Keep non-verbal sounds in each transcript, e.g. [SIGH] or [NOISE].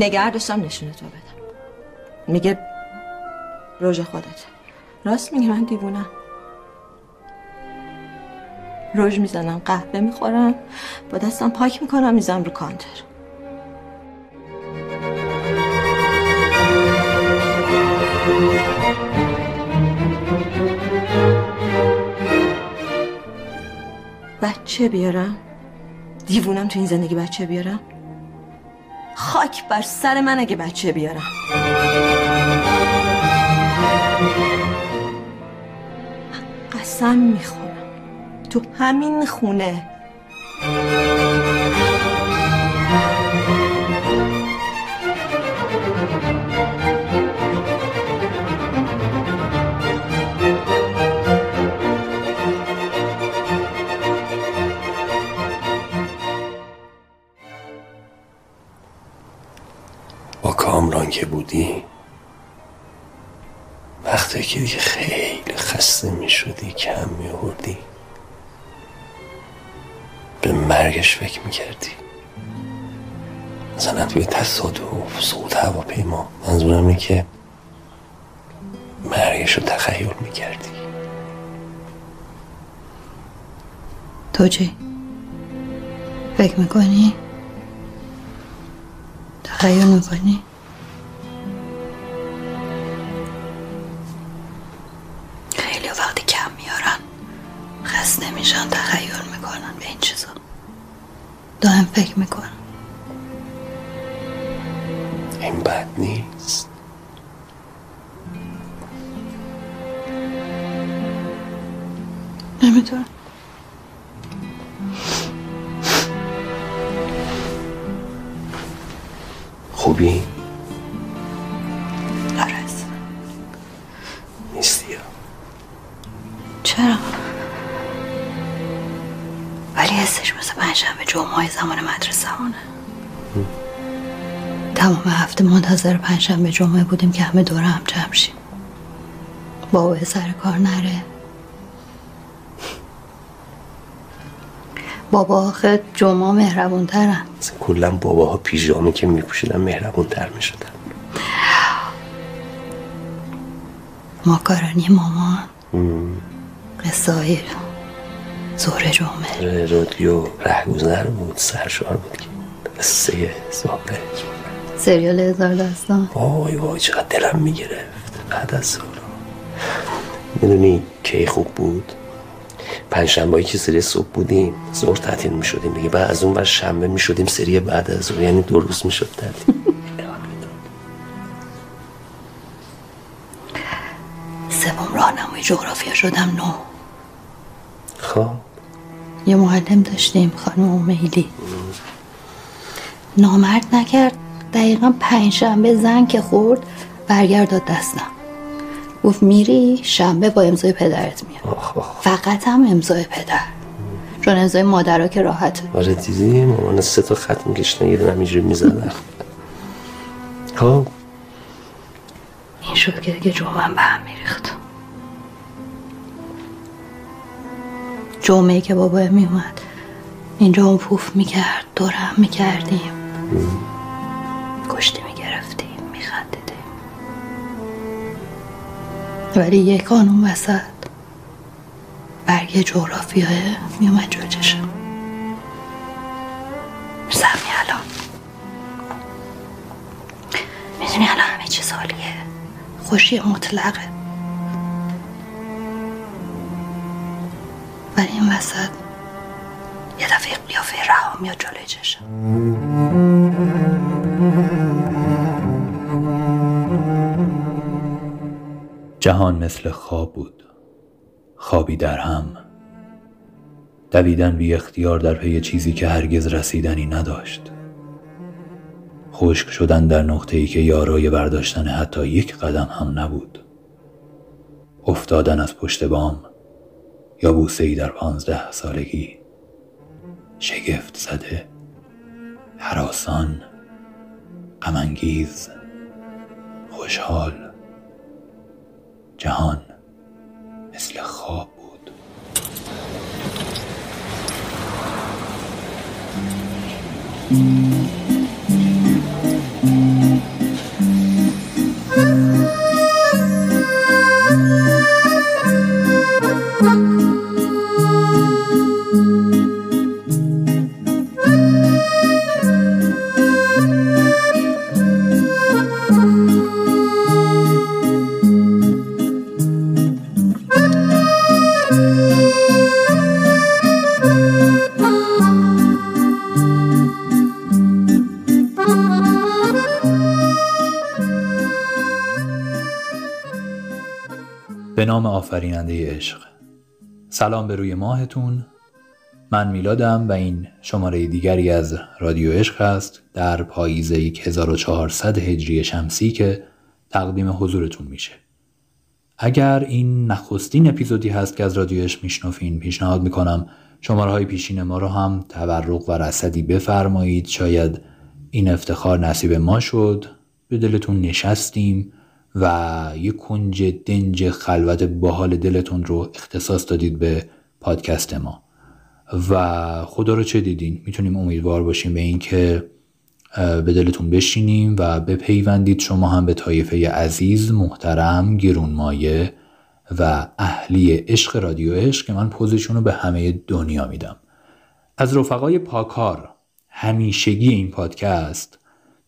نگه داشتم نشونه تو بدم. میگه روژ خودت راست میگه من دیوونم. روژ می‌زنم قهوه می‌خورم با دستم پاک می‌کنم می‌زنم رو کانتر. بچه بیارم. دیوونم تو این زندگی بچه بیارم. خاک بر سر من اگه بچه بیارم. قسم می‌خورم. تو همین خونه وقتی که دیگه خیلی خسته می شدی کم می آوردی به مرگش فکر می کردی مثلا توی تصادف صعود هواپیما منظورم اینه که مرگش رو تخیل می کردی تو چی؟ فکر می‌کنی؟ تخیل می‌کنی؟ میشن تخیل می‌کنن به این چیزا. دائم فکر می‌کنن این بد نیست. نمی‌دونم. خوبی؟ جمعه های زمان مدرسه. هانه تمام هفته منتظر پنجشنبه جمعه بودیم که همه دور هم جمع شیم. بابا سر کار نره. بابا آخه جمعه مهربون ترن کلا باباها پیژامه که میپوشیدن مهربون تر می‌شدن. ماکارونی مامان. قصه زور جمعه رادیو رهگذر بود سرشار بود. قصه زابه سریال هزار داستان. وای وای چقدر دلم می‌گرفت. بعد از سالا می‌دونی کی خوب بود؟ پنجشنبه که سری صبح بودیم زور تعطیل می‌شدیم دیگه. بعد از اون بر شنبه می‌شدیم سری بعد از اون. یعنی دو روز می‌شد تعطیل. [LAUGHS] سوم راهنمای جغرافیا شدم نو خب. یه معلم داشتیم خانم امیلی. نامرد نکرد. دقیقا پنج شنبه زن که خورد برگرد داد دستم. گفت میری شنبه با امضای پدرت میاد فقط هم امضای پدر. چون امضای مادرها که راحته. آره دیدی مامان سه تا خط میکشتن یه دونه همینجوری می‌زدن خب. این شد که دیگه جمعه به هم میریخت. جمعه که بابا میومد. اینجا اون پوف می‌کرد دورم می‌کردیم. کشتی می‌گرفتیم میخندیدیم. ولی یک قانون وسط. برگ جغرافیاه میومد جلو چشم سمی الان؟ می‌دونی الان همه چیز حالیه خوشی مطلقه. ولی این وسط یه دفعه قیافه رها میاد جلوی چشم. جهان مثل خواب بود. خوابی در هم. دویدن بی اختیار در پی چیزی که هرگز رسیدنی نداشت. خشک شدن در نقطه ای که یارای برداشتن حتی یک قدم هم نبود. افتادن از پشت بام. یا بوسه ای در پانزده سالگی شگفت زده حراسان غمانگیز خوشحال جهان مثل خواب بود. نام آفریننده عشق. سلام به روی ماهتون. من میلادم و این شماره دیگری از رادیو عشق است در پاییز 1400 هجری شمسی که تقدیم حضورتون میشه. اگر این نخستین اپیزودی هست که از رادیو عشق میشنفین پیشنهاد می‌کنم شماره های پیشین ما رو هم تبرق و رسدی بفرمایید. شاید این افتخار نصیب ما شد. به دلتون نشستیم. و یه کنج دنج خلوت باحال دلتون رو اختصاص دادید به پادکست ما. و خدا رو چه دیدین؟ می‌تونیم امیدوار باشیم به اینکه به دلتون بشینیم و بپیوندید شما هم به طایفه عزیز محترم گرونمایه و اهلی عشق رادیو عشق که من پوزشون رو به همه دنیا میدم. از رفقای پاکار همیشگی این پادکست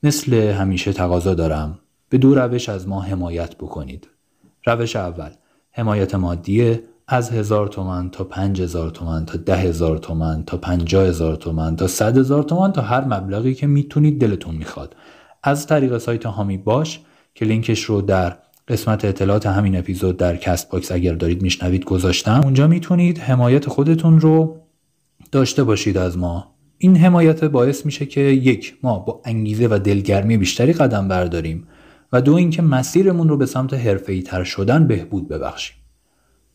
مثل همیشه تقاضا دارم. به دو روش از ما حمایت بکنید. روش اول حمایت مادیه از هزار تومن تا پنج هزار تومن تا ده هزار تومن تا پنجاه هزار تومن تا صد هزار تومن تا هر مبلغی که می‌تونید دلتون می‌خواد. از طریق سایت حامی باش که لینکش رو در قسمت اطلاعات همین اپیزود در Castbox اگر دارید میشنوید گذاشتم. اونجا می‌تونید حمایت خودتون رو داشته باشید از ما. این حمایت باعث میشه که یک ما با انگیزه و دلگرمی بیشتری قدم برداریم. و دو اینکه مسیرمون رو به سمت حرفه‌ای تر شدن بهبود ببخشیم.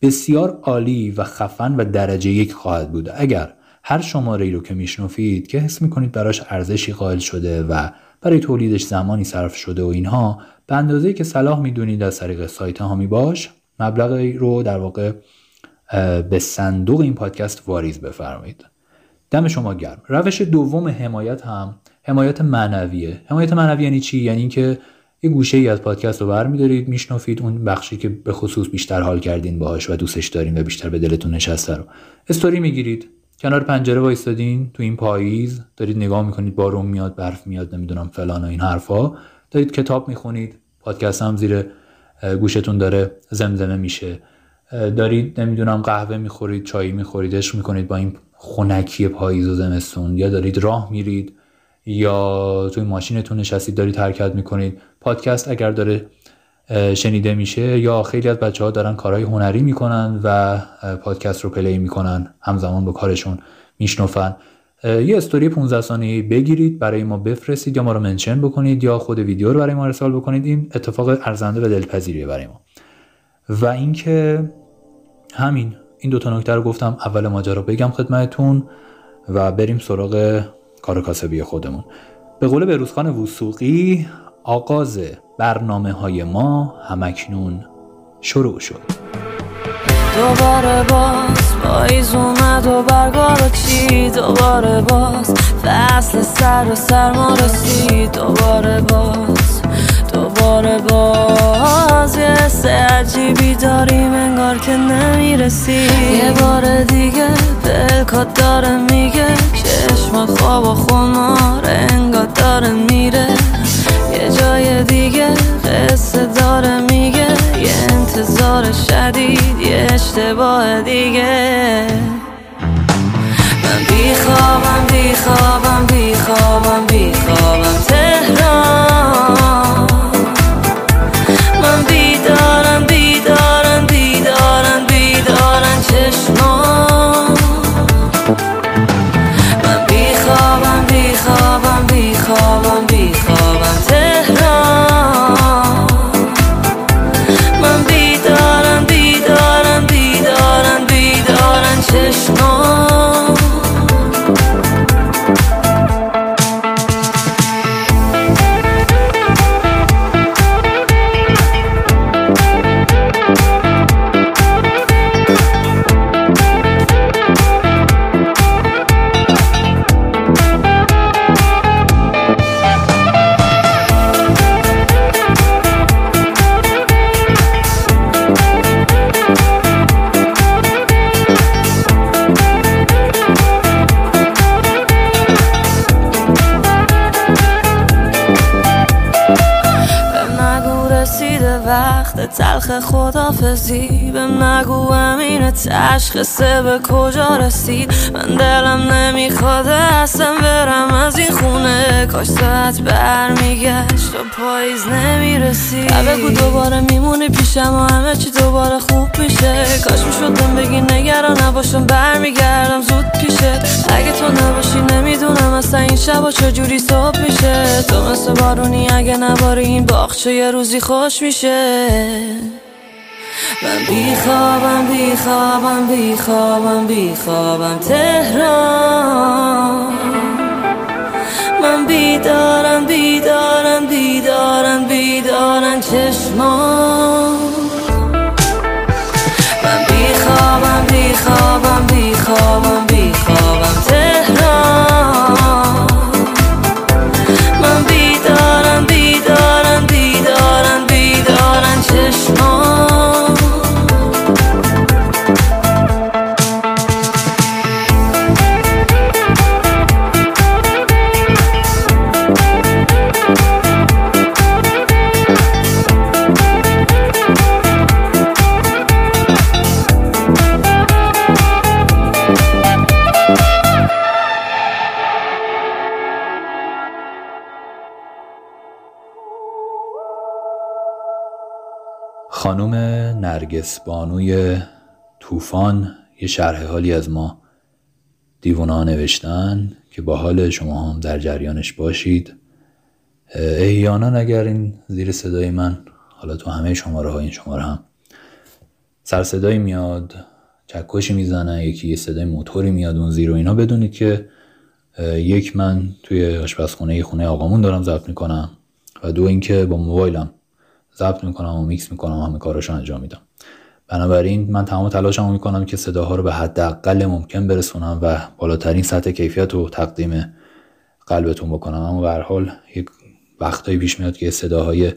بسیار عالی و خفن و درجه یک خواهد بود. اگر هر شماره ای رو که میشنفید که حس می‌کنید براش ارزشی قائل شده و برای تولیدش زمانی صرف شده و اینها به اندازه که صلاح می‌دونید از طریق سایت هامی باش مبلغی رو در واقع به صندوق این پادکست واریز بفرمایید. دم شما گرم. روش دوم حمایت هم حمایت معنویه. حمایت معنوی یعنی چی؟ یعنی اینکه یه گوشه ای از پادکست رو برمیدارید میشنفید اون بخشی که به خصوص بیشتر حال کردین باهاش و دوستش دارین و بیشتر به دلتون نشسته رو. استوری می‌گیرید. کنار پنجره وایستادین. تو این پاییز دارید نگاه می‌کنید بارون میاد برف میاد نمی‌دونم فلان و این حرفا. دارید کتاب می‌خونید. پادکست هم زیر گوشتون داره. زمزمه میشه. دارید نمی‌دونم قهوه می‌خورید چای می‌خورید عشق می‌کنید با این خنکی پاییز و زمستون. یا دارید راه میرید. یا توی ماشینتون نشستید دارید حرکت می‌کنید. پادکست اگر داره شنیده میشه یا خیلی از بچه ها دارن کارهای هنری می‌کنن و پادکست رو پلی می‌کنن همزمان با کارشون میشنفن یه استوری 15 ثانیه‌ای بگیرید برای ما بفرستید یا ما رو منشن بکنید یا خود ویدیو رو برای ما ارسال بکنید. این اتفاق ارزنده و دلپذیریه برای ما. و اینکه همین این دو تا نکته رو گفتم اول ماجرا بگم خدمتتون و بریم سراغ کار کاسبی خودمون. به قول بروزخان وسوقی آغاز برنامه های ما همکنون شروع شد. دوباره باز پاییز اومد و برگا چی دوباره باز فصل سر و سرما رسید. دوباره باز دوباره باز. یه حس عجیبی داریم انگار که نمی‌رسی یه بار دیگه پلکات داره میگه چشم خواب و خمار انگار داره میره. یه جای دیگه قصه داره میگه. یه انتظار شدید یه اشتباه دیگه. من بیخوابم بیخوابم بیخوابم بیخوابم. تلخ خدافزی بهم نگو امین تشخصه به کجا رسید؟ من دلم نمی‌خواد اصلا برم از این خونه. کاش ساعت برمیگشت و پاییز نمی‌رسید. بگو دوباره میمونی پیشم و همه چی دوباره خوب میشه. کاش می‌شدم بگی نگران نباشم برمیگردم زود پیشه. اگه تو نباشی نمی‌دونم اصلا این شبا چجوری صبح میشه. تو مثل بارونی اگه نباری این باخچه یه روزی خوش میشه. من بیخوابم بیخوابم بیخوابم بیخوابم تهران. من بیدارم بیدارم بیدارم بیدارم چشمان. من بیخوابم بیخوابم. نرگس بانوی طوفان یه شرح حالی از ما دیوونا نوشتن که با حال شما هم در جریانش باشید. احیانا اگر این زیر صدای من حالا تو همه شماره ها این شماره هم سر صدایی میاد چکشی می‌زنه یکی یه صدای موتوری میاد اون زیر و اینا بدونید که یک من توی آشپزخونه خونه آقامون دارم ضبط می‌کنم و دو اینکه با موبایلم ضبط می‌کنم و میکس می‌کنم و همه کاراشو انجام میدم. بنابراین من تمام تلاشمو می‌کنم که صداها رو به حداقل ممکن برسونم و بالاترین سطح کیفیت رو تقدیم قلبتون بکنم. اما به حال یک وقتایی پیش میاد که صداهای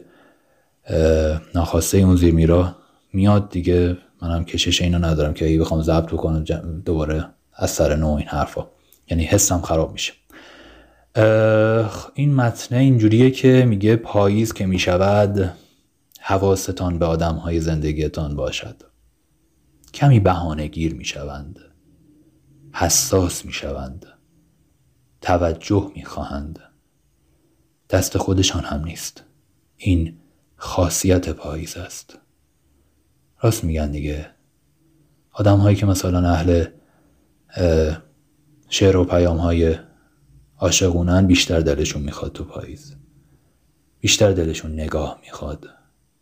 ناخواسته اون زیر میرا میاد دیگه. منم کشش اینو ندارم که اگه بخوام ضبط بکنم دوباره از سر نو این حرفا. یعنی حسم خراب میشه. این متنه اینجوریه که میگه پاییز که می‌شود حواستان به آدم های زندگیتان باشد. کمی بهانه گیر می شوند. حساس می شوند. توجه می خواهند. دست خودشان هم نیست. این خاصیت پاییز است. راست میگن دیگه. آدم هایی که مثلا اهل شعر و پیام های عاشقونن بیشتر دلشون می‌خواد تو پاییز. بیشتر دلشون نگاه می‌خواد.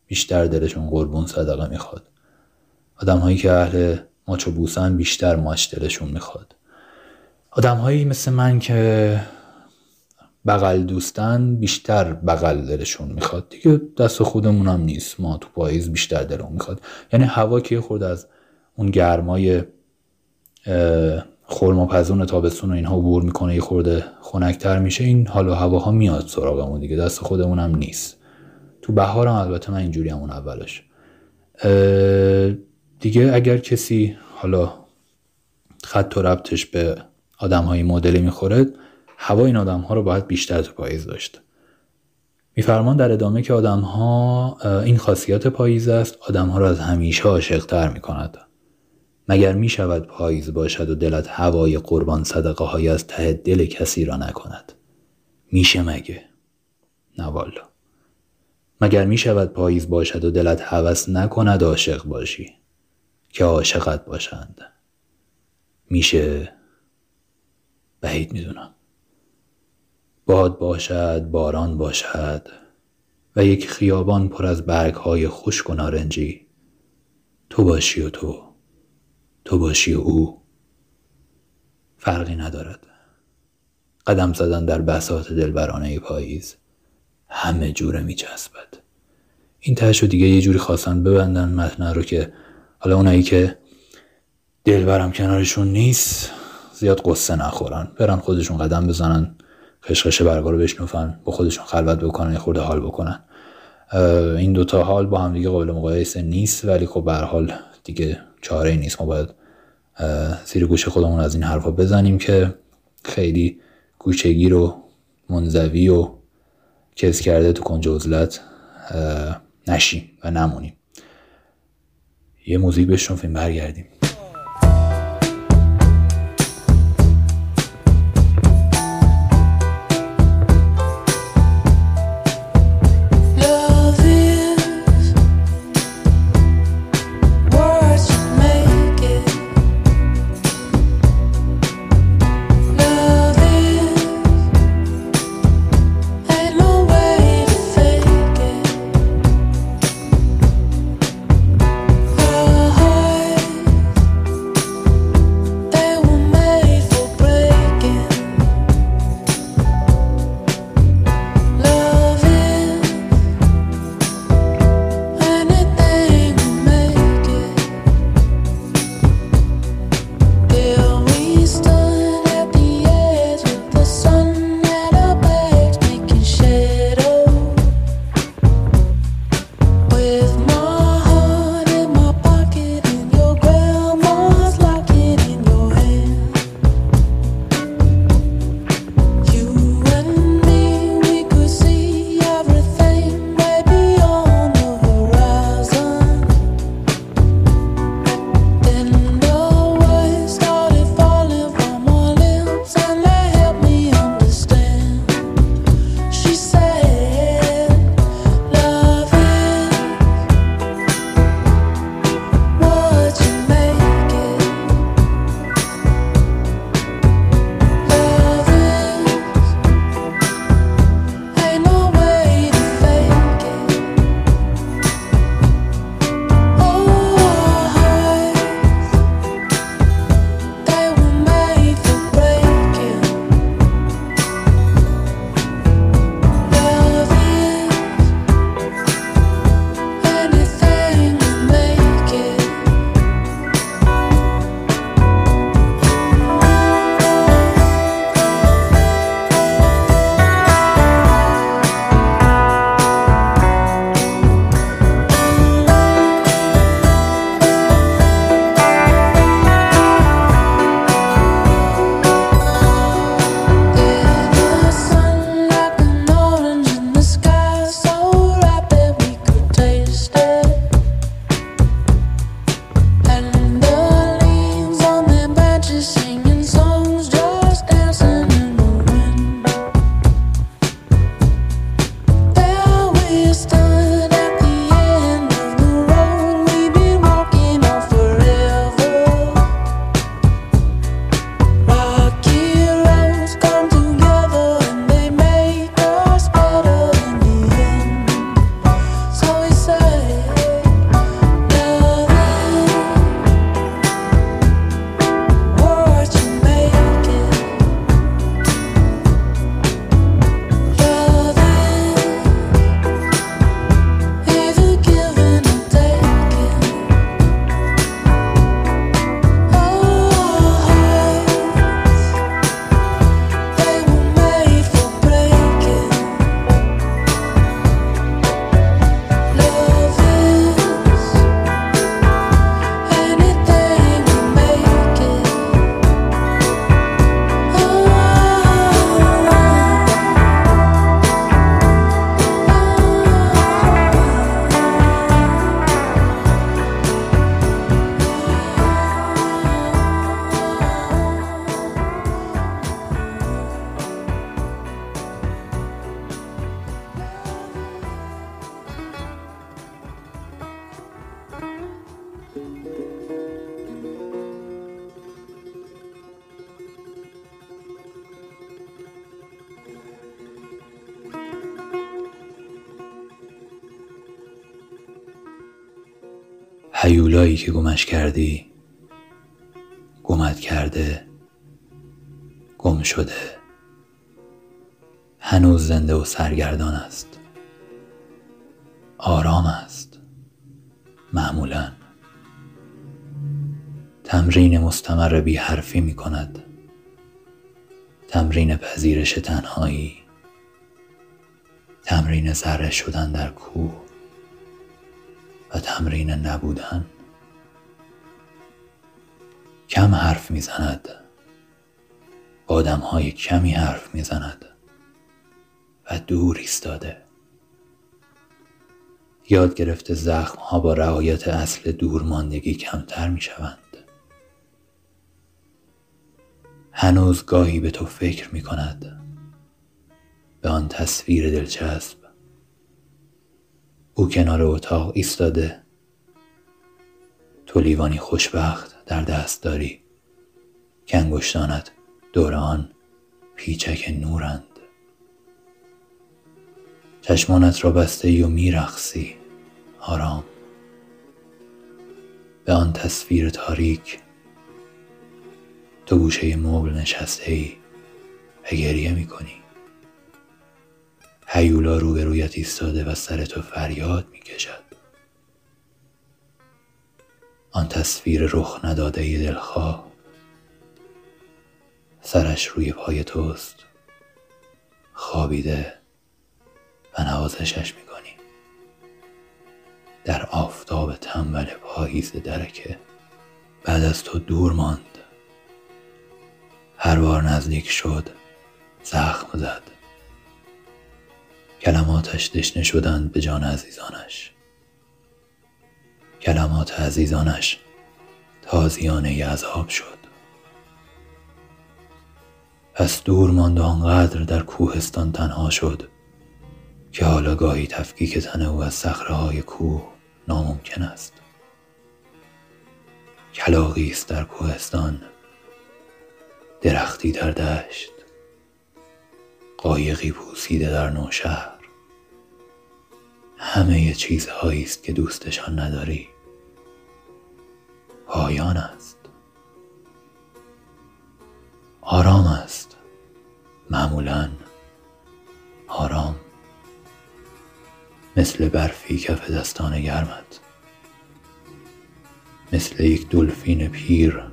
بیشتر دلشون قربون صدقه می‌خواد. آدم هایی که اهل ماچ و بوسن بیشتر ماچ دلشون می‌خواد. آدم هایی مثل من که بغل دوستن بیشتر بغل دلشون می‌خواد. دیگه دست خودمون هم نیست. ما تو پاییز بیشتر دلمون می‌خواد. یعنی هوا که خورد از اون گرمای خورما پزون تابستون و اینها عبور می‌کنه یه خورده خنکتر میشه این حالا هواها میاد سراغمون دیگه. دست خودمون هم نیست. تو بهارم البته من اینجوری همون اولش. دیگه اگر کسی حالا خط و ربطش به آدم های مدلی می‌خوره هوا این آدم ها رو باید بیشتر تو پاییز داشت. میفرمان در ادامه که آدم ها این خاصیت پاییز است آدم ها را از همیشه عاشق تر می کند مگر می شود پاییز باشد و دلت هوای قربان صدقه های از ته دل کسی را نکند؟ میشه مگه؟ نه والا مگر می شود پاییز باشد و دلت هوس نکند عاشق باشی که عاشقت باشند؟ میشه؟ بعید می‌دونم. باد باشد باران باشد و یک خیابان پر از برگ های خشک و نارنجی. تو باشی و تو. تو باشی و او. فرقی ندارد. قدم زدن در بساط دلبرانه پاییز. همه جوره میچسبد. این تهش دیگه یه جوری خواستن ببندن متن رو که حالا اونایی که دلبرم کنارشون نیست زیاد قصه نخورن. برن خودشون قدم بزنن خشخش برگا رو بشنفن با خودشون خلوت بکنن یه خورده حال بکنن. این دوتا حال با هم دیگه قابل مقایسه نیست ولی خب به حال دیگه چاره نیست. ما باید زیر گوش خودمون از این حرفا بزنیم که خیلی گوشگیر و منزوی و کس کرده تو کنج عزلت نشیم و نمونیم. یه موزیک بشنفیم برگردیم. هیولایی که گمش کردی گمت کرده گم شده. هنوز زنده و سرگردان است. آرام است. معمولا. تمرین مستمر بی حرفی می کند. تمرین پذیرش تنهایی. تمرین ذره شدن در کوه. و تمرین نبودن. کم حرف می‌زند. آدم های کمی حرف می‌زند. و دور ایستاده. یاد گرفته زخم ها با رعایت اصل دورماندگی کمتر می شوند. هنوز گاهی به تو فکر می کند به آن تصویر دلچسب. او کنار اتاق ایستاده. تو لیوانی خوشبخت. در دست داری. که انگشتانت دور آن پیچک نورند. چشمانت را بسته ای و میرخسی آرام. به آن تصویر تاریک تو گوشه مبل نشسته ای و گریه می کنی هیولا روبرویت ایستاده و سر تو فریاد می کشد آن تصویر رخ نداده دلخواه. سرش روی پای توست. خوابیده و نوازشش می‌کنی. در آفتاب تنبل پاییز درکه. بعد از تو دور ماند. هر بار نزدیک شد زخم زد. کلماتش دشنه شدند به جان عزیزانش. کلمات عزیزانش تازیانه عذاب شد. پس دور ماند آنقدر در کوهستان تنها شد که حالا گاهی تفکیک تن او از های کوه ناممکن است. کلاقی است در کوهستان درختی در دشت قایقی پوسیده در نوشهر. همه چیزهایی است که دوستشان نداری. پایان است. آرام است. معمولا آرام. مثل برفی کف دستان گرمت. مثل یک دلفین پیر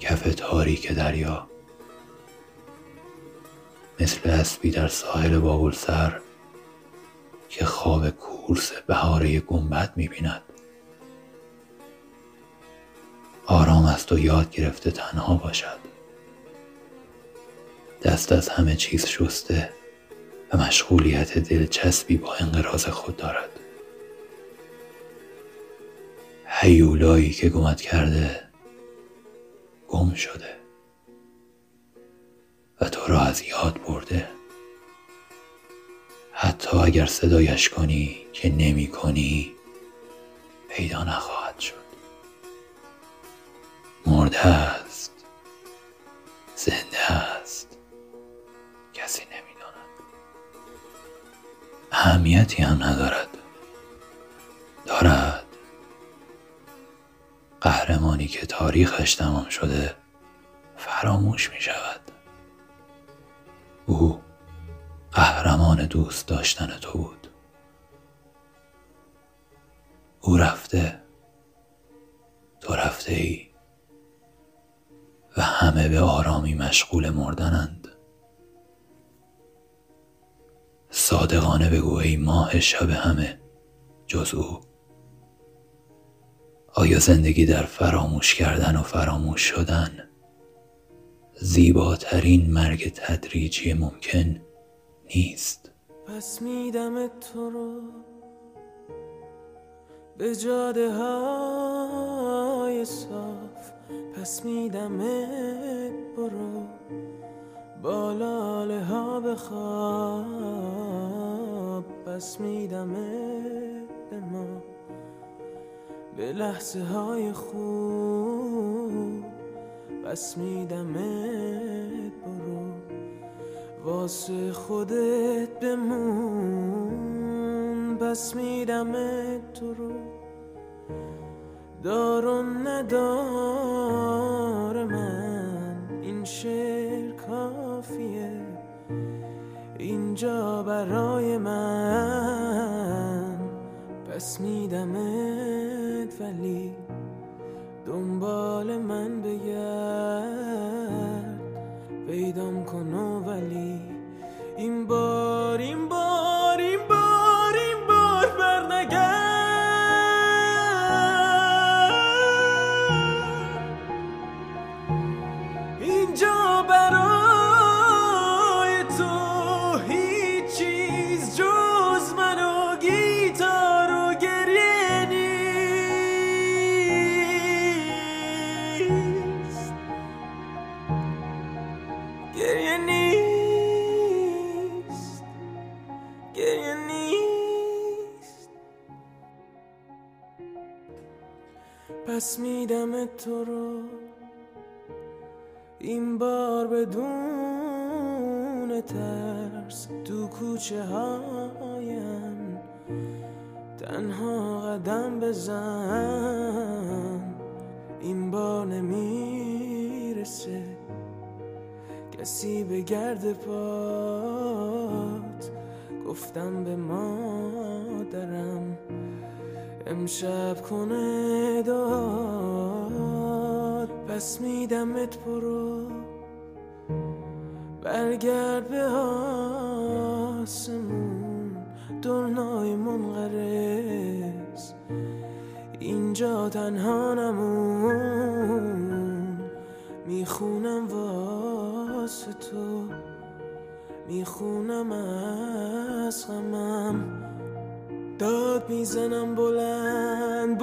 کف تاریک دریا. مثل اسبی در ساحل بابل سر که خواب کورس بهاره گنبد می‌بیند. آرام است و یاد گرفته تنها باشد. دست از همه چیز شسته و مشغولیت دلچسبی با انقراض خود دارد. هیولایی که گمت کرده گم شده و تو را از یاد برده. حتی اگر صدایش کنی که نمی کنی پیدا نخواهد شد. مرده است زنده است کسی نمی‌داند اهمیتی هم ندارد. دارد. قهرمانی که تاریخش تمام شده فراموش می شود. او قهرمان دوست داشتن تو بود. او رفته تو رفته ای و همه به آرامی مشغول مردنند. صادقانه بگو ای ماه شب همه جز او. آیا زندگی در فراموش کردن و فراموش شدن زیباترین مرگ تدریجی ممکن؟ نیست. پس میدم تو رو به جاده های صاف. پس میدمت برو بالاله ها بخواب پس میدمت به ما به لحظه های خوب. پس میدمت برو واسه خودت بمون. پس میدمت تو رو. دار و ندار من. این شعر کافیه. اینجا برای من. پس میدمت ولی دنبال من بگرد. پیدام کن این بار پس میدم تو رو. این بار بدون ترس تو کوچه هایم. تنها قدم بزن. این بار نمی‌رسه. کسی به گرد پات. گفتم به مادرم. امشب کنه داد. پس میدمت برو برگرد به آسمون. دلنای منقرس اینجا تنها نمون. می‌خونم واسه تو. می‌خونم از غمم. داد می‌زنم بلند.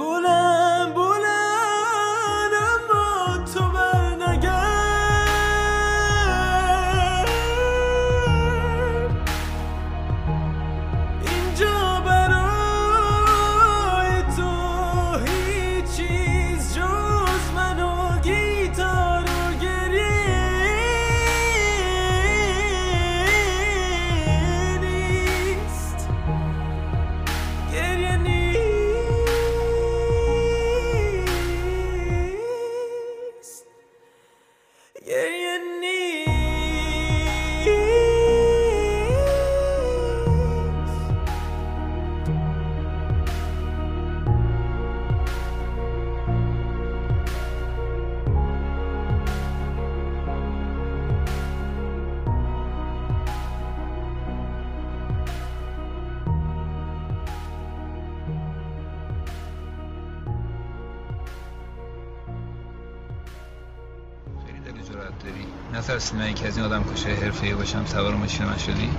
نترسی من یکی از این آدم کشه حرفه‌ای باشم سوار ماشین من شدی؟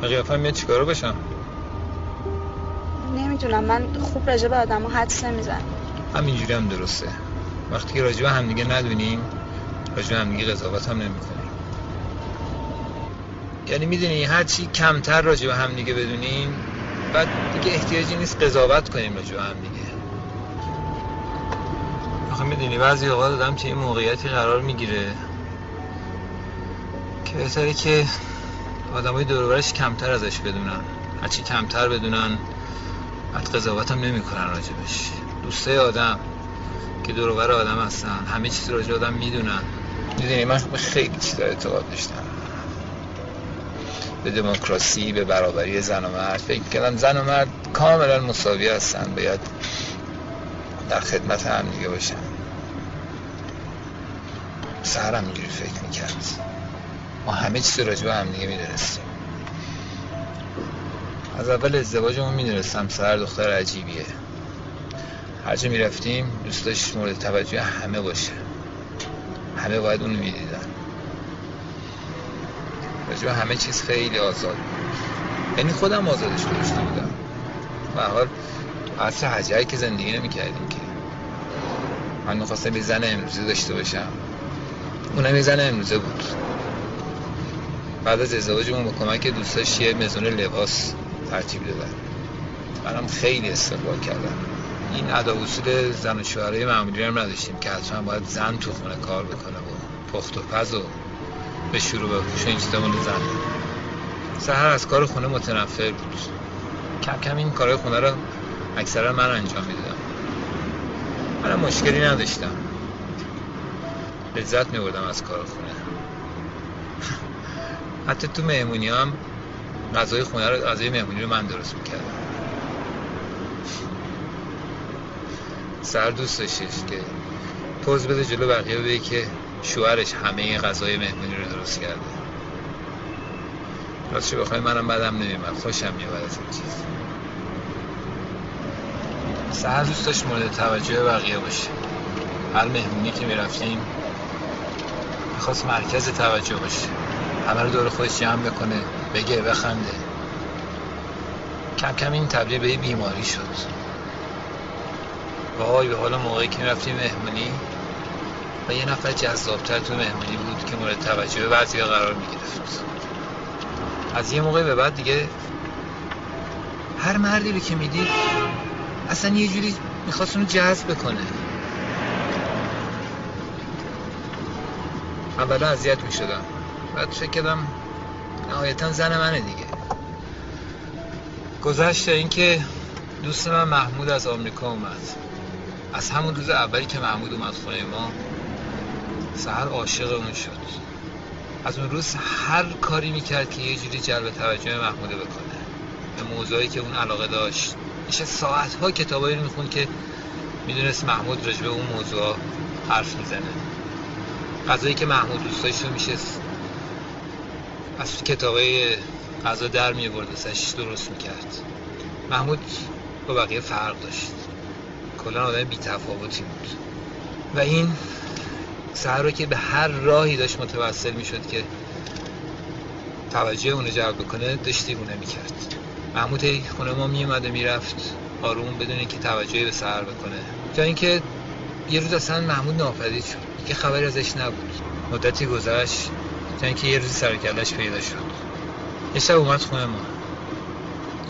به قیافه میاد چیکارو باشم نمی‌دونم من خوب راجع به آدم ها حدس نمی‌زنم. همینجوری هم درسته. وقتی که راجب همدیگه ندونیم راجب همدیگه قضاوت هم نمی کنیم یعنی می‌دونی هرچی کمتر راجب همدیگه بدونیم بعد دیگه احتیاجی نیست قضاوت کنیم راجب همدیگه. آخه می‌دونی بعضی اوقات آدم توی این موقعیتی قرار می‌گیره که بهتره که آدمای دور و برش کمتر ازش بدونن. هرچی کمتر بدونن بعد قضاوت هم نمی‌کنن راجبش. دوستای آدم که دور و بر آدم هستن همه چیز راجع آدم می‌دونن. می‌دونی من خیلی چیزا اعتقاد داشتم. به دموکراسی به برابری زن و مرد. فکر کردم زن و مرد کاملا مساوی هستن. باید در خدمت هم دیگه باشن. سهرم اینجوری فکر می‌کرد. ما همه چیز راجع به هم دیگه می‌دونستیم. از اول ازدواجمون می‌دونستم سهر دختر عجیبیه. هر جا می‌رفتیم دوست مورد توجه همه باشه. همه باید اونو می‌دیدن. راجع همه چیز خیلی آزاد یعنی خودم آزادش گذاشته بودم. هر حال عصر حجری که زندگی نمی‌کردیم که. من می‌خواستم یه زن امروزه داشته باشم. اونم یه زن امروزه بود. بعد از ازدواجمون با کمک دوستاش یه مزون لباس ترتیب دادن منم خیلی استقبال کردم این ادا اصول زن و شوهرای معمولی هم نداشتیم که حتما باید زن تو خونه کار بکنه و پخت و پز و به شروع به پوش این چیزا زن. سهر از کار خونه متنفر بود. کم کم این کارهای خونه رو اکثرا من انجام می‌دادم. منم مشکلی نداشتم. لذت میبردم از کار خونه حتی تو مهمونی هم غذای خونه رو غذای مهمونی رو من درست می‌کردم. سر دوست داشتش که پوز بده جلو بقیه بگه که شوهرش همه غذای مهمونی رو درست کرده. راستش بخوای منم بدم نمیمد خوشم میاد از این چیز. سهر دوست داشت مورد توجه بقیه باشه. هر مهمونی که می‌رفتیم می‌خواست مرکز توجه باشه. همه رو دور خودش جمع بکنه بگه بخنده. کم کم این تبدیل به بیماری شد. وای به حال موقعی که می‌رفتیم مهمونی و یه نفر جذابتر تو مهمونی بود که مورد توجه بعضی قرار می‌گرفت. از یه موقع به بعد دیگه هر مردی رو که می‌دید اصلا یه جوری می‌خواست اونو جذب بکنه. اولا اذیت می‌شدم. بعد فکر کردم نهایتا زن منه دیگه. گذشت اینکه دوست من محمود از آمریکا اومد. از همون روز اولی که محمود اومد خونه ما سهر عاشق اون شد. از اون روز هر کاری می‌کرد که یه جوری جلب توجه محموده بکنه. به موضوعی که اون علاقه داشت. میشه ساعت ها کتابایی رو میخون که می‌دونست محمود راجع به اون موضوع حرف می‌زنه. غذایی که محمود دوست میشه از کتابای غذا در میورد سش درست می‌کرد. محمود با بقیه فرق داشت. کلا آدم بی تفاوتی بود. و این سهر رو که به هر راهی داشت متوسل می‌شد که توجه اونو جلب بکنه داشت دیوونه می‌کرد. محمود خونه ما میومد و می‌رفت آروم بدون اینکه توجهی به سهر بکنه. تا اینکه یه روز اصلا محمود ناپدید شد. یه خبری ازش نبود. مدتی گذشت تا اینکه یه روزی سرکلش پیدا شد. یه شب اومد خونه ما.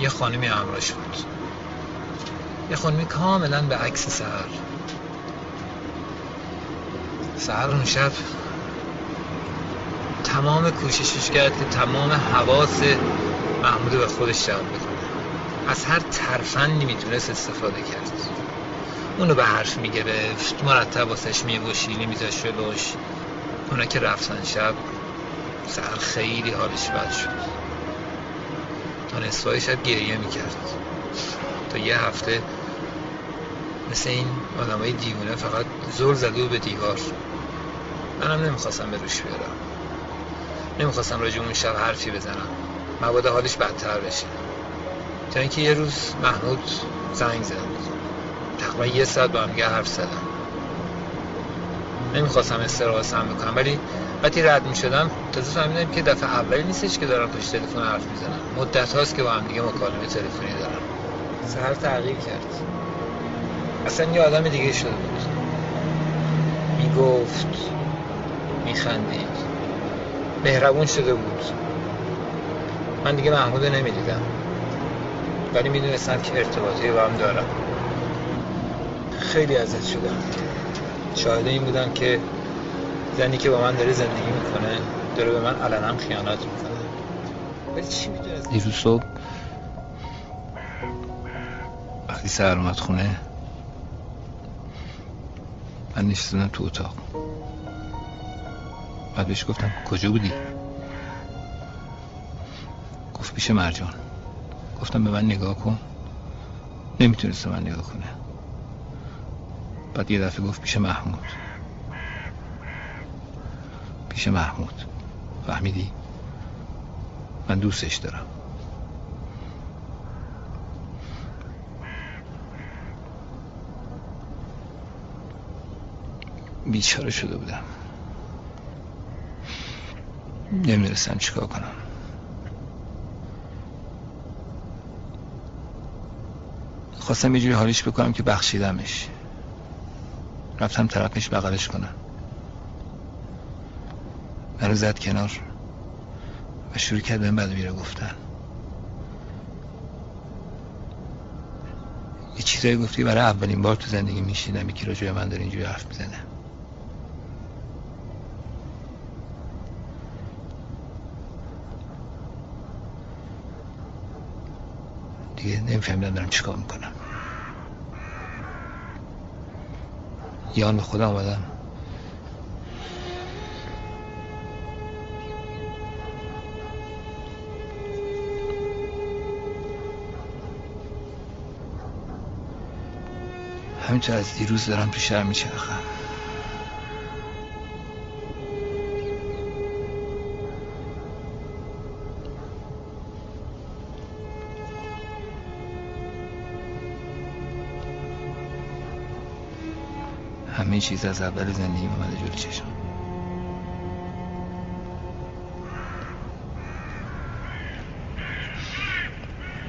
یه خانمی همراهش بود. یه خانمی کاملا به عکس سهر. سهر اون شب تمام کوششش کرد که تمام حواس محمود به خودش جلب بکنه. از هر ترفندی می‌تونست استفاده کرد. اونو به حرف می‌گرفت. مرتب واسش میوشینی میذاش جلوش اونا که رفتن شب سهر خیلی حالش بد شد. تا نصفای شب گریه می‌کرد. تا یه هفته مثل این آدم های دیوونه فقط زل زده و به دیوار. منم نمی‌خواستم به روش بیارم. نمی‌خواستم راجع اون شب حرفی بزنم. مبادا حالش بدتر بشه. تا اینکه یه روز محمود زنگ زد. تقریبا یه ساعت با هم دیگه حرف زدم. نمی‌خواستم استراحتم بکنم ولی وقتی رد می‌شدم تازه فهمیدم که دفعه اولی نیستش که دارم پشت تلفن حرف می‌زنم. مدت هاست که با هم دیگه مکالمه تلفنی دارم. سهر تغییر کرد. اصلا یه آدم دیگه شده بود. می‌گفت میخندید. مهربون شده بود. من دیگه محمود نمی‌دیدم. ولی می‌دونستم که ارتباطی با هم دارم. خیلی ازت شدم. شاهده این بودم که زنی که با من داره زندگی می‌کنه داره به من علنا خیانت می‌کنه. ولی چی می‌دونه دیروز صبح وقتی سهر اومد خونه من نشستم تو اتاق. بعد بهش گفتم کجا بودی؟ گفت پیش مرجان. گفتم به من نگاه کن. نمی‌تونست من نگاه کنه بعد یه دفعه گفت پیش محمود. پیش محمود. فهمیدی؟ من دوستش دارم. بیچاره شده بودم. نمی‌رسم چیکار کنم. خواستم یه جوری حالیش بکنم که بخشیدمش. رفتم طرفش بغلش کنم. منو زد کنار و شروع کرد بهم بعد میره گفتن. یه چیزایی گفتی برای اولین بار تو زندگی میشیدم یکی راجع من داره اینجوری حرف می‌زنه. دیگه نمیفهمیدم دارم چیکار می‌کنم. یان به خودم آمدم همینطور از دیروز دارم تو شهر میچرخم. همه چیز از اول زندگی اومده جلو چشم.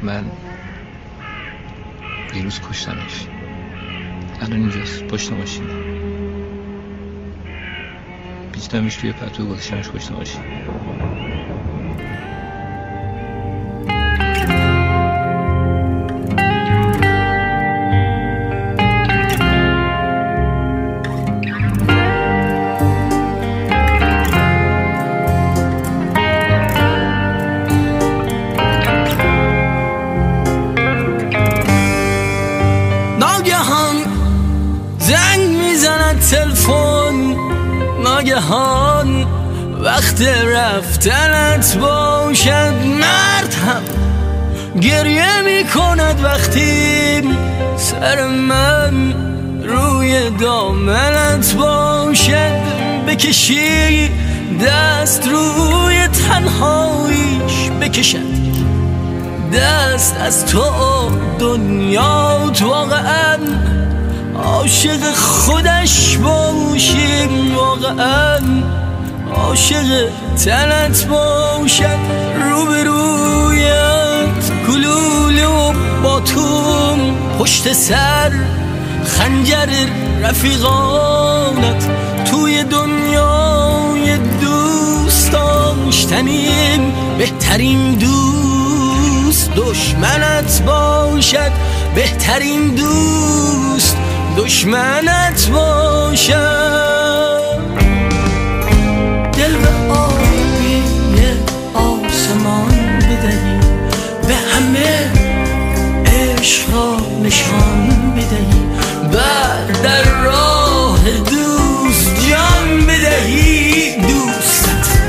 من دیروز کشتمش. الان اینجاست. پشت ماشینه. پیچیدمش توی پتو گذاشتمش پشت ماشین. ناگهان وقت رفتنت باشد. مرد هم گریه می‌کند وقتی سر من روی دامنت باشد. بکشی دست روی تنهاییش بکشد دست از تو دنیا واقعا عاشق خودش باشیم واقعا. عاشق تنت باشد روبرویت گلوله و باتوم. پشت سر خنجر رفیقانت توی دنیای دوست داشتنیم. بهترین دوست دشمنت باشد بهترین دوست دشمنت باشد دل به آبی آسمان بدهی به همه عشق نشان بدهی بعد در راه دوست جان بدهی. دوستت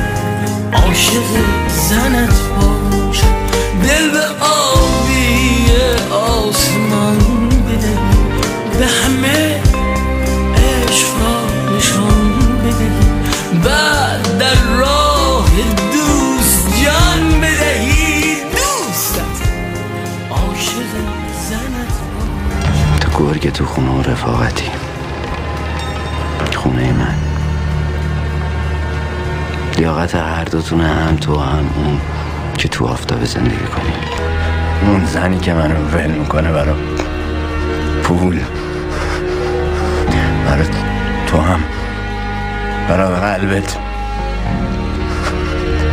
عاشق زنت باش گرگ تو خونه و رفاقتی. خونه من. لیاقت هر دوتونه هم تو هم اون که تو آفتاب زندگی کنی. اون زنی که منو ول می‌کنه برا پول. برا تو هم. برا قلبت.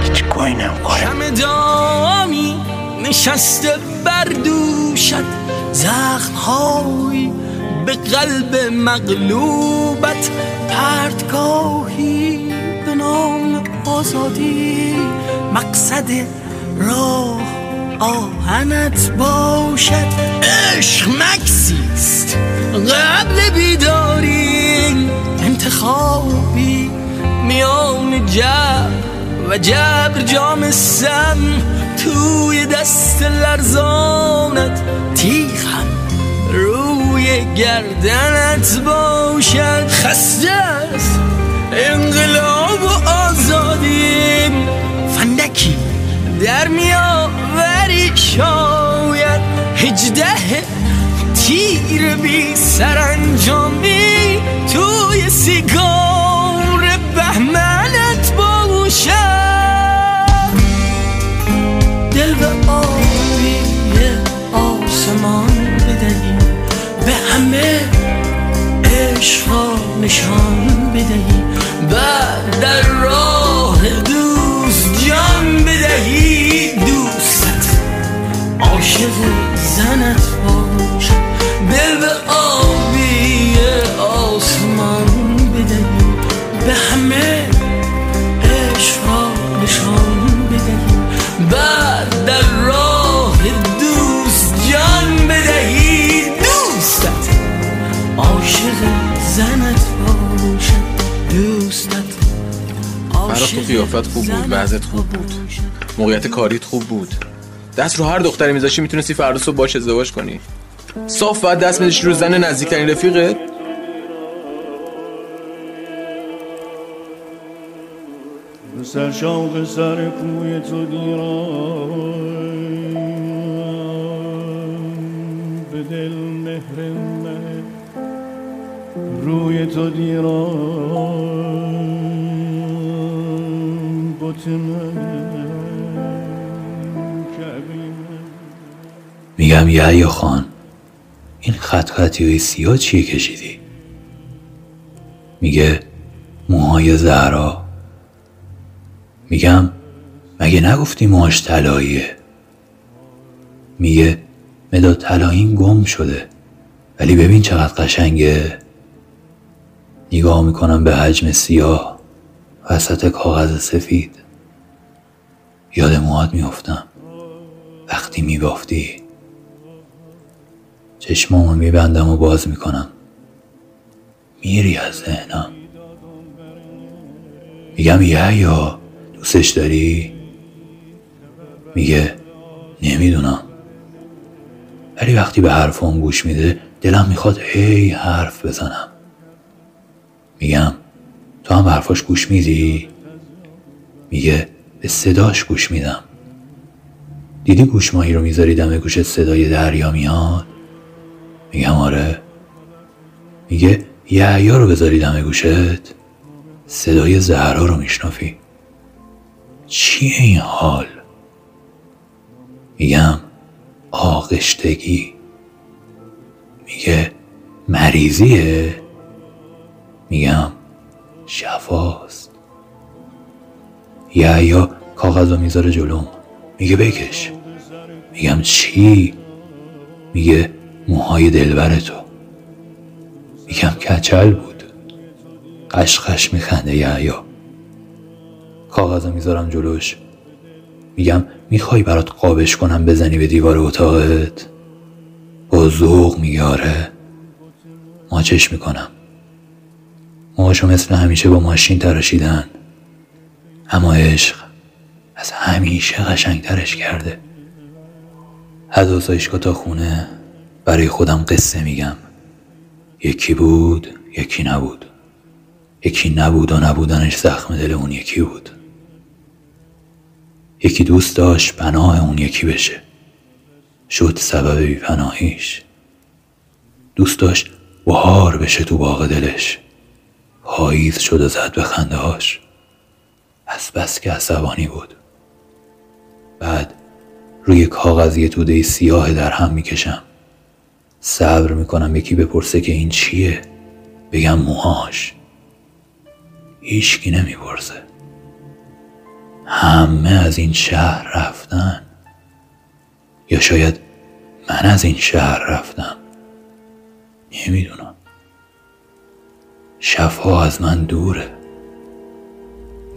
هیچ گوی نمی‌خوره. شم دامی نشسته بر دوشت زخم های به قلب مغلوبت پرتگاهی به نام آزادی. مقصد راه آهنت باشد. عشق مکسیست. قبل بیداری انتخابی میان جبر و جبر جام سم توی دست لرزانت تیغم گردنت باشد. خسته است انقلاب و آزادی. فندکی در میآوری شاید هجده تیر بی سرانجامی توی سیگار بهمنت باشد. دل به آبی آسمان همه عشق نشان بدهی. بعد در راه دوست جان بدهی. دوستت عاشق زنت باش. دل به فرات تو قیافت خوب بود وضعت خوب بود. موقعیت کاریت خوب بود. دست رو هر دختری میذاشی می‌تونستی فردا صبح باش ازدواج کنی. صاف بعد دست میذاشی رو زن نزدیکترین رفیقت. سر شوق سر کوی تو دیران. به دل مهر من روی تو دیران. میگم یحیی خان این خط خطی های سیاه چیه کشیدی؟ میگه موهای زهرا. میگم مگه نگفتی موهاش طلاییه؟ میگه مداد طلاییم گم شده ولی ببین چقدر قشنگه. نگاه می‌کنم به حجم سیاه وسط کاغذ سفید. یاد موهات میافتم. وقتی میبافتی چشمامو میبندم و باز می‌کنم. میری از ذهنم. میگم یا دوستش داری؟ میگه نمی‌دونم. ولی وقتی به حرفام گوش میده دلم می‌خواد هی حرف بزنم. میگم تو هم حرفاش گوش میدی؟ میگه به صداش گوش میدم. دیدی گوشماهی رو می‌ذاری دم گوشت صدای دریا میاد؟ میگم آره. میگه یعیا رو بذاری دم گوشت. صدای زهرا رو میشنافی چیه این حال؟ میگم آغشتگی. میگه مریضیه. میگم شفاست. یا کاغذ رو می‌ذاره جلوم میگه بکش. میگم چی؟ میگه موهای دلبر تو. میگم کچل بود. قشقش میخنده یا کاغذ می‌ذارم جلوش. میگم می‌خوای برات قابش کنم بزنی به دیوار اتاقت؟ با ذوق میگه آره. ماچش می‌کنم. موهاشو مثل همیشه با ماشین تراشیدن. اما عشق از همیشه قشنگترش کرده. از آسایشگاه تا خونه برای خودم قصه میگم. یکی بود یکی نبود. یکی نبود و نبودنش زخم دل اون یکی بود. یکی دوست داشت پناه اون یکی بشه. شد سبب بیپناهیش. دوست داشت بهار بشه تو باغ دلش. پاییز شد و زد به خنده هاش از بس که عصبانی بود. بعد روی کاغذ یه توده سیاه در هم می‌کشم. صبر می‌کنم یکی بپرسه که این چیه؟ بگم موهاش. هیچکی نمی‌پرسه. همه از این شهر رفتن. یا شاید من از این شهر رفتم. نمی‌دونم. شفا از من دوره.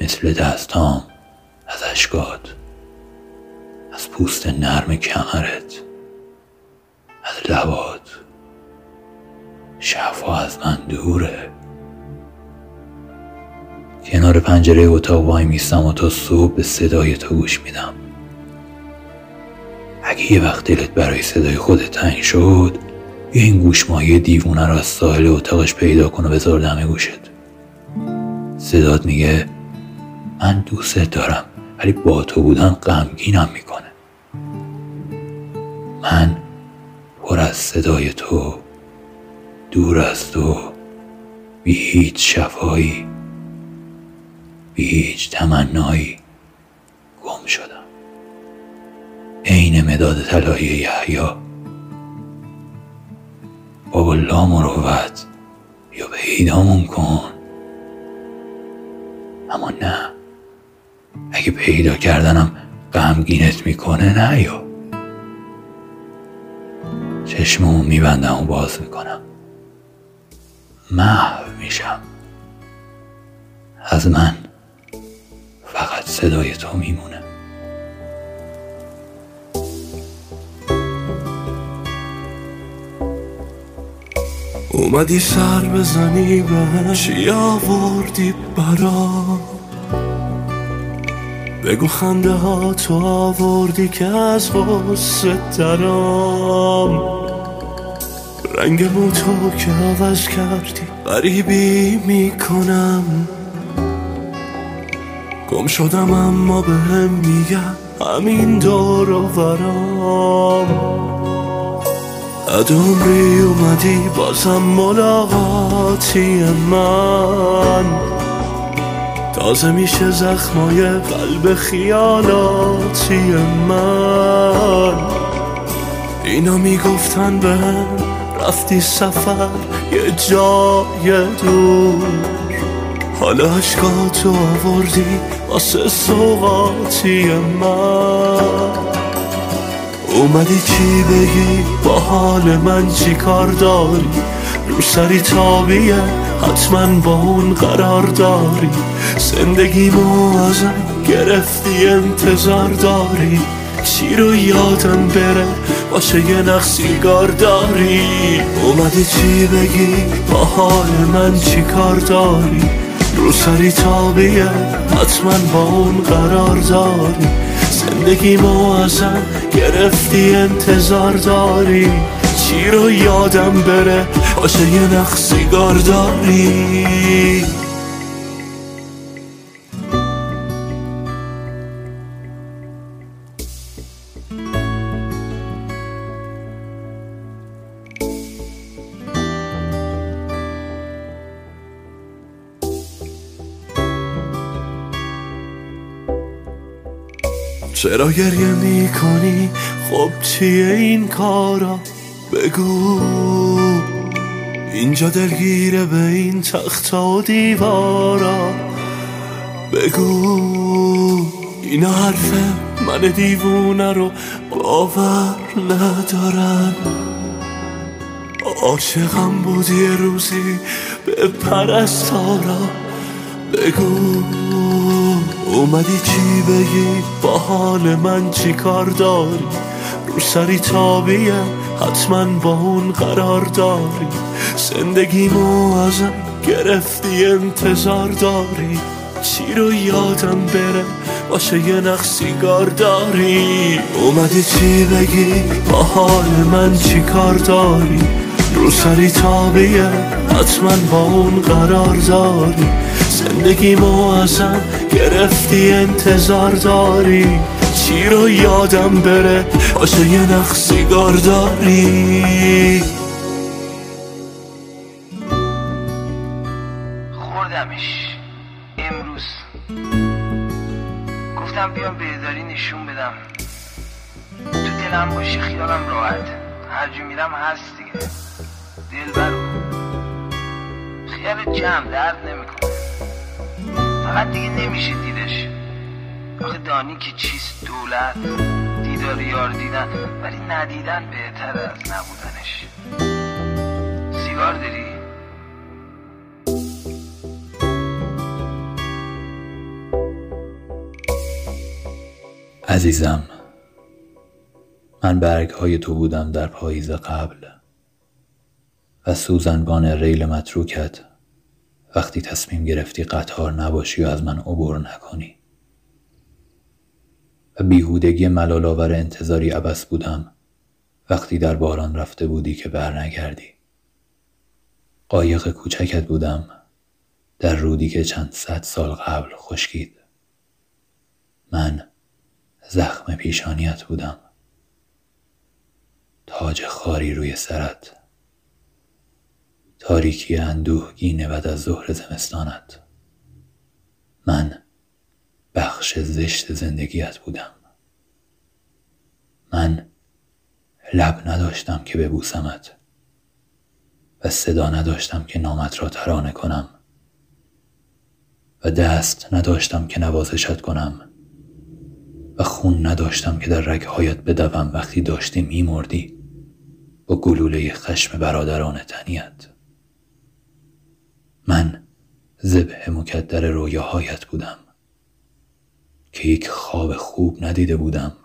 مثل دستام از اشکات از پوست نرم کمرت از لبات. شفا از من دوره کنار پنجره اتاق وای میستم و تا صبح به صدای تو گوش میدم. اگه یه وقت دلت برای صدای خودت تنگ شد بیا این گوشمایه دیوونه رو از ساحل اتاقش پیدا کن و بذار دم گوشت. صدات میگه من دوستت دارم ولی با تو بودن غمگینم می‌کنه. من پر از صدای تو دور از تو بی هیچ شفایی بی هیچ تمنایی گم شدم. عین مداد طلایی یحیا بابا لا مروت یا پیدامون کن. اما نه. اگه پیدا کردنم غمگینت می‌کنه نه یا چشممو میبندم و باز می‌کنم. محو میشم. از من فقط صدای تو میمونه. اومدی سر بزنی به چی آوردی برا؟ بگو خنده ها تو آوردی که از غصه درام. رنگ تو که عوض کردی غریبی می‌کنم. گم شدم اما به هم میگم همین دور و برام عمری اومدی بازم ملاقاتی من. تازه میشه زخمای قلب خیالاتی من. اینا می‌گفتن به رفتی سفر یه جای دور. حالا عشقاتو آوردی واسه سوقاتی من. اومدی چی بگی با حال من چی کار داری؟ رو سری تابیه حتما با اون قرار داری. زندگی ازم گرفتی انتظار داری. چی رو یادم بره باشه یه نخ سیگار داری. اومدی چی بگی؟ با حال من چی کار داری؟ رو سری تابیه حتما با اون قرار داری. زندگی ازم گرفتی انتظار داری. چی رو یادم بره باشه یه نخ سیگار داری. چرا گریه می‌کنی؟ خب چیه این کارا؟ بگو. اینجا دلگیره به این تخت و دیوارا. بگو. اینا حرفه. من دیوونه رو باور ندارن عاشقم بودی روزی به پرستارا. بگو. اومدی چی بگی؟ با حال من چی کار داری؟ رو سری تابیه حتما با اون قرار داری. زندگیمو ازم گرفتی انتظار داری. چی رو یادم بره؟ باشه یه نخ سیگار داری. اومدی چی بگی؟ با حال من چی کار داری؟ رو سری تابیه. حتما با اون قرار داری. زندگی ازم گرفتی انتظار داری. چی رو یادم بره؟ باشه یه نخ سیگار داری. خوردمش. امروز. گفتم بیام بهداری نشون بدم. تو دلم باشه خیالم راحت. هر جو میرم هست دیگه. دل برو خیال جمع درد نمی‌کنه. فقط دیگه نمیشه دیدش. آخه دانی که چیست دولت. دیدار یار دیدن ولی ندیدن بهتر از نبودنش. سیگار داری؟ عزیزم. من برگ های تو بودم در پاییز قبل. و سوزنبان ریل متروکت وقتی تصمیم گرفتی قطار نباشی و از من عبور نکنی. و بیهودگی ملالاور انتظاری عبس بودم وقتی در باران رفته بودی که برنگردی. قایق کوچکت بودم در رودی که چند صد سال قبل خشکید. من زخم پیشانیت بودم. تاج خاری روی سرت. تاریکی اندوهگین بعد از ظهر زمستانت. من بخش زشت زندگیت بودم. من لب نداشتم که ببوسمت و صدا نداشتم که نامت را ترانه کنم و دست نداشتم که نوازشت کنم و خون نداشتم که در رگهایت بدوم وقتی داشتی میمردی. با گلوله خشم برادران تنیت. من زبه مکدر رویاهایت بودم که یک خواب خوب ندیده بودم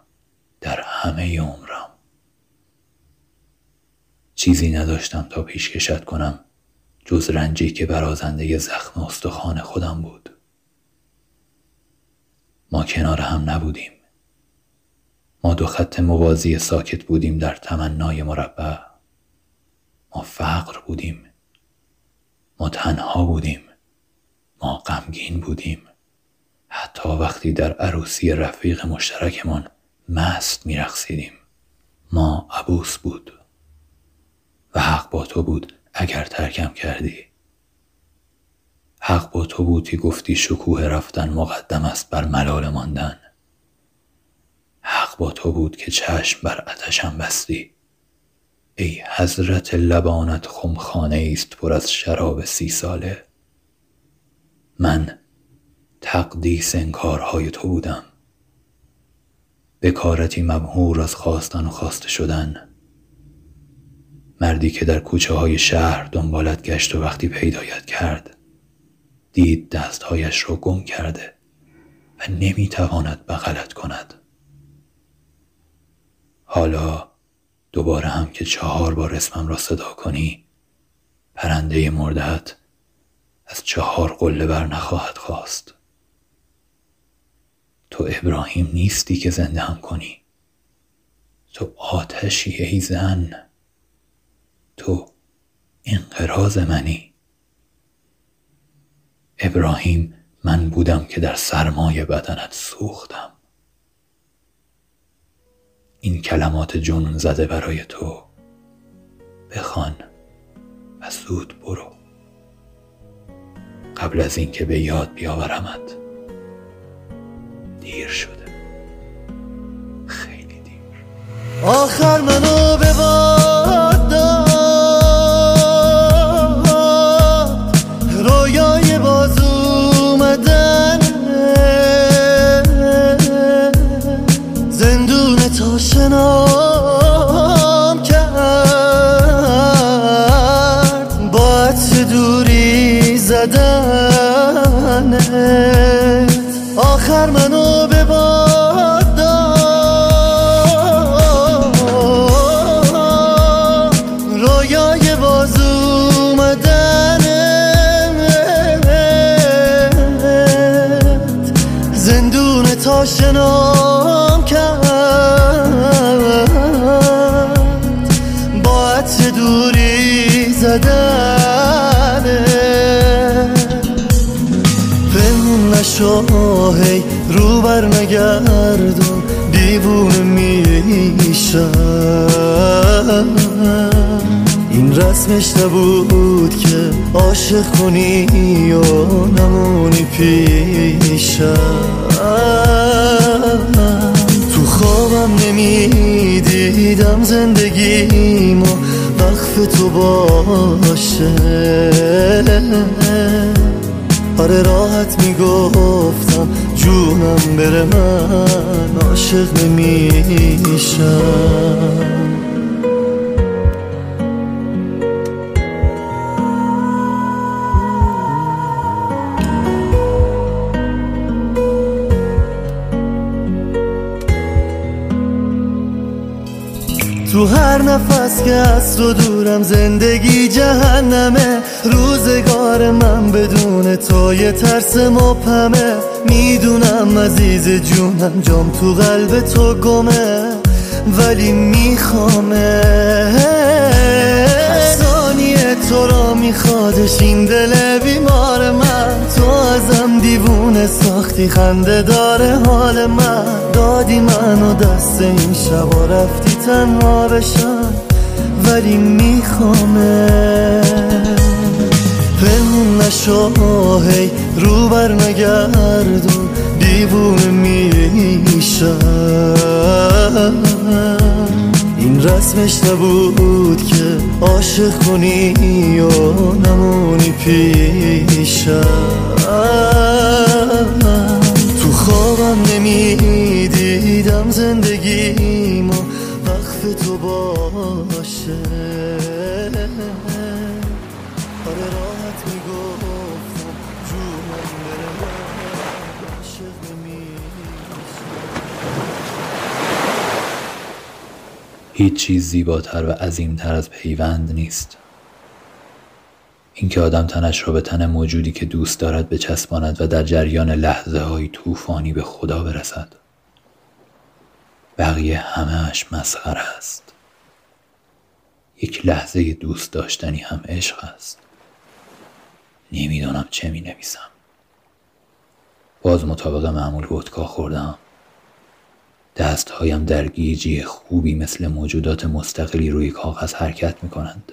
در همه عمرم. چیزی نداشتم تا پیشکشت کنم جز رنجی که برازنده زخم استخوان خودم بود. ما کنار هم نبودیم. ما دو خط موازی ساکت بودیم در تمنای مربع. ما فقر بودیم. ما تنها بودیم. ما غمگین بودیم. حتی وقتی در عروسی رفیق مشترکمان مست میرقصیدیم. ما عبوس بود. و حق با تو بود اگر ترکم کردی. حق با تو بود که گفتی شکوه رفتن مقدم است بر ملال ماندن. حق با تو بود که چشم بر اتشم بستی. ای حضرت لبانت خمخانه است پر از شراب سی ساله. من تقدیس انکارهای تو بودم. بکارتی مبهور از خواستن و خواسته شدن. مردی که در کوچه های شهر دنبالت گشت و وقتی پیدایت کرد دید دستهایش را گم کرده و نمی‌تواند بغلت کند. حالا دوباره هم که چهار بار اسمم را صدا کنی پرنده مردهت از چهار قله بر نخواهد خواست. تو ابراهیم نیستی که زنده هم کنی. تو آتشی ای زن. تو انقراض منی. ابراهیم من بودم که در سرمای بدنت سوختم. این کلمات جنون زده برای تو. بخوان و زود برو. قبل از اینکه به یاد بیاورمت. دیر شده. خیلی دیر. آخر منو به نشو هی رو بر نگردون دیوونه میشم. این رسمش نبود که عاشق کنی و نمونی پیشم. تو خوابم نمی‌دیدم زندگیمو وقف تو باشه. آره راحت می‌گفتم جونم بره من عاشق نمیشم. تو هر نفس که از تو دورم زندگی جهنمه. روزگار من بدون تو یه ترس مبهمه می‌دونم عزیز جونم جام تو قلب تو گمه. ولی میخوامه. ثانیه تو را میخوادش این دل بیمار من. تو ازم دیوونه ساختی خنده داره حال من. دادی منو دست این شبا رفتی تنها بشم. ولی میخوامه. پنهون نشو هی رو بر نگردون دیوونه میشم. این رسمش نبود که عاشق کنی و نمونی پیشم. تو خوابم نمی‌دیدم زندگیمو وقف تو باشه. هیچ چیز زیباتر و عظیمتر از پیوند نیست. اینکه آدم تنش را به تن موجودی که دوست دارد بچسباند و در جریان لحظه های طوفانی به خدا برسد. بقیه همهش مسخره است. یک لحظه دوست داشتنی هم عشق است. نمی‌دانم چه می نویسم باز مطابق معمول ودکا خوردم دستهایم در گیجی خوبی مثل موجودات مستقلی روی کاغذ حرکت می کنند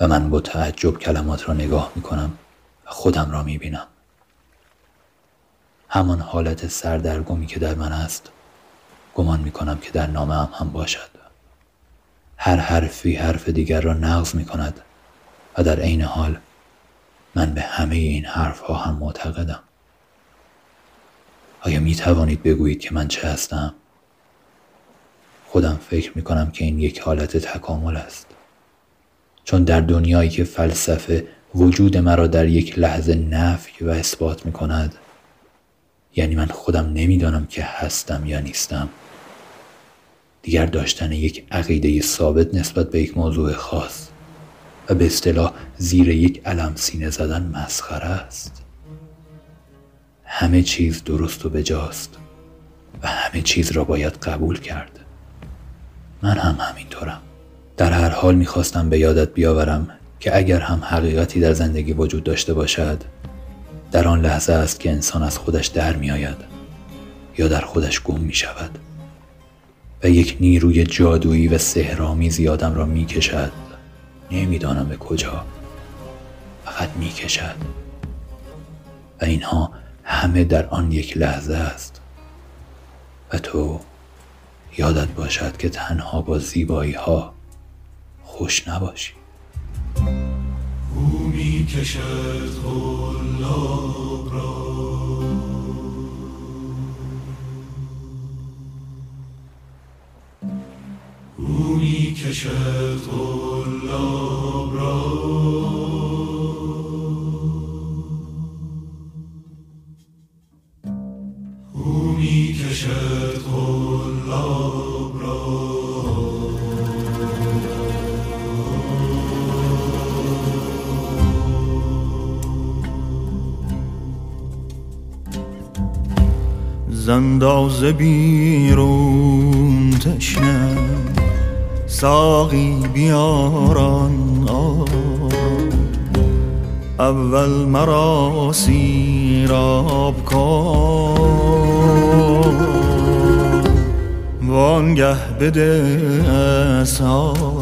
و من با تعجب کلمات را نگاه می کنم و خودم را می بینم همان حالت سردرگمی که در من است گمان می کنم که در نامه هم, هم باشد. هر حرفی حرف دیگر را نقض می کند و در عین حال من به همه این حرفها هم معتقدم. آیا می توانید بگویید که من چه هستم؟ خودم فکر می کنم که این یک حالت تکامل است. چون در دنیایی که فلسفه وجود مرا در یک لحظه نفی و اثبات می کند یعنی من خودم نمی‌دانم که هستم یا نیستم. دیگر داشتن یک عقیده ثابت نسبت به یک موضوع خاص و به اصطلاح زیر یک علم سینه زدن مسخره است. همه چیز درست و بجاست و همه چیز را باید قبول کرد. من هم همینطورم. در هر حال می‌خواستم به یادت بیاورم که اگر هم حقیقتی در زندگی وجود داشته باشد در آن لحظه است که انسان از خودش در می آید یا در خودش گم می شود و یک نیروی جادویی و سهرامیزی آدم را می کشد نمی‌دانم به کجا فقط می کشد و اینها همه در آن یک لحظه است. و تو یادت باشد که تنها با زیبایی ها خوش نباشی. او می کشد را. او می کشد زنداز بیرون تشنه ساقی بیاران آرام اول مرا سیراب کن وانگه بده اصحاب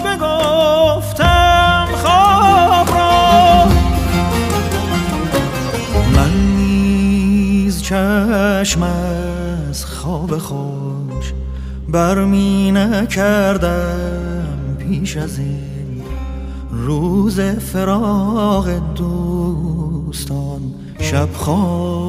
بگفتم خواب را. من نیز چشم از خواب خوش برمی نکردم پیش از این روز فراغ دوستان. شب خوش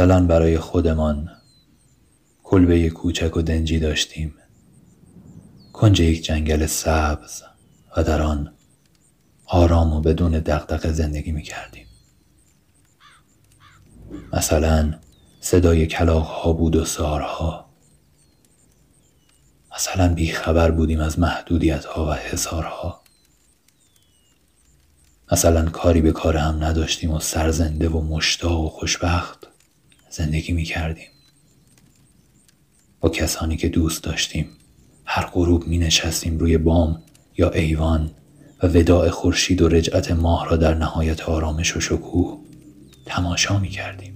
مثلا برای خودمان کلبه کوچک و دنجی داشتیم. کنج یک جنگل سبز و در آن آرام و بدون دغدغه زندگی می کردیم مثلا صدای کلاغ ها بود و سارها. مثلا بیخبر بودیم از محدودیت ها و حسارها مثلا کاری به کار هم نداشتیم و سرزنده و مشتاق و خوشبخت. زندگی می کردیم با کسانی که دوست داشتیم هر غروب می نشستیم روی بام یا ایوان و وداع خورشید و رجعت ماه را در نهایت آرامش و شکوه تماشا می کردیم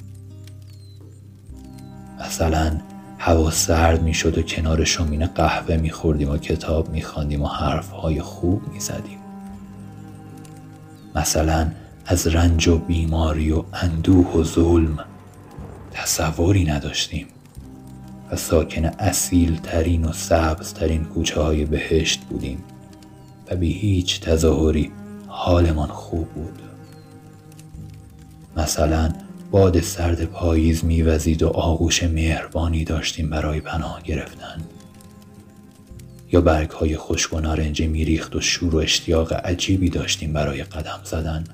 مثلا هوا سرد می شد و کنار شومینه قهوه می خوردیم و کتاب می خواندیم و حرفهای خوب می زدیم مثلا از رنج و بیماری و اندوه و ظلم تصوری نداشتیم. و ساکن اصیل ترین و سبز ترین کوچه های بهشت بودیم و بی هیچ تظاهری حالمان خوب بود. مثلا باد سرد پاییز میوزید و آغوش مهربانی داشتیم برای پناه گرفتن. یا برگ های خشک و نارنجی میریخت و شور و اشتیاق عجیبی داشتیم برای قدم زدن.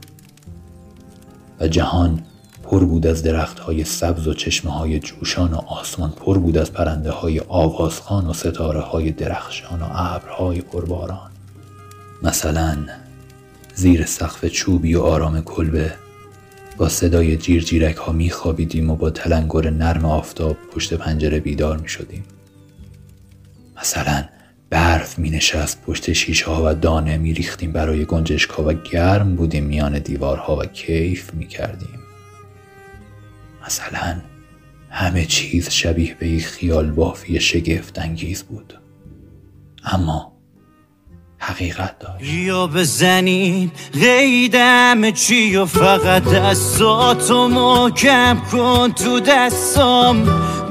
و جهان پر بود از درخت های سبز و چشمه های جوشان و آسمان پر بود از پرنده های آوازخان و ستاره های درخشان و ابرهای پرباران مثلا زیر سقف چوبی و آرام کلبه با صدای جیر جیرک ها می خوابیدیم و با تلنگر نرم آفتاب پشت پنجره بیدار می شدیم. مثلا برف می نشست پشت شیشه ها و دانه می ریختیم برای گنجشک ها و گرم بودیم میان دیوارها و کیف می کردیم. مثلا همه چیز شبیه به یک خیال بافی شگفت انگیز بود. اما حقیقت داشت یا بزنیم غیدم چی و فقط دستاتو محکم کن تو دستام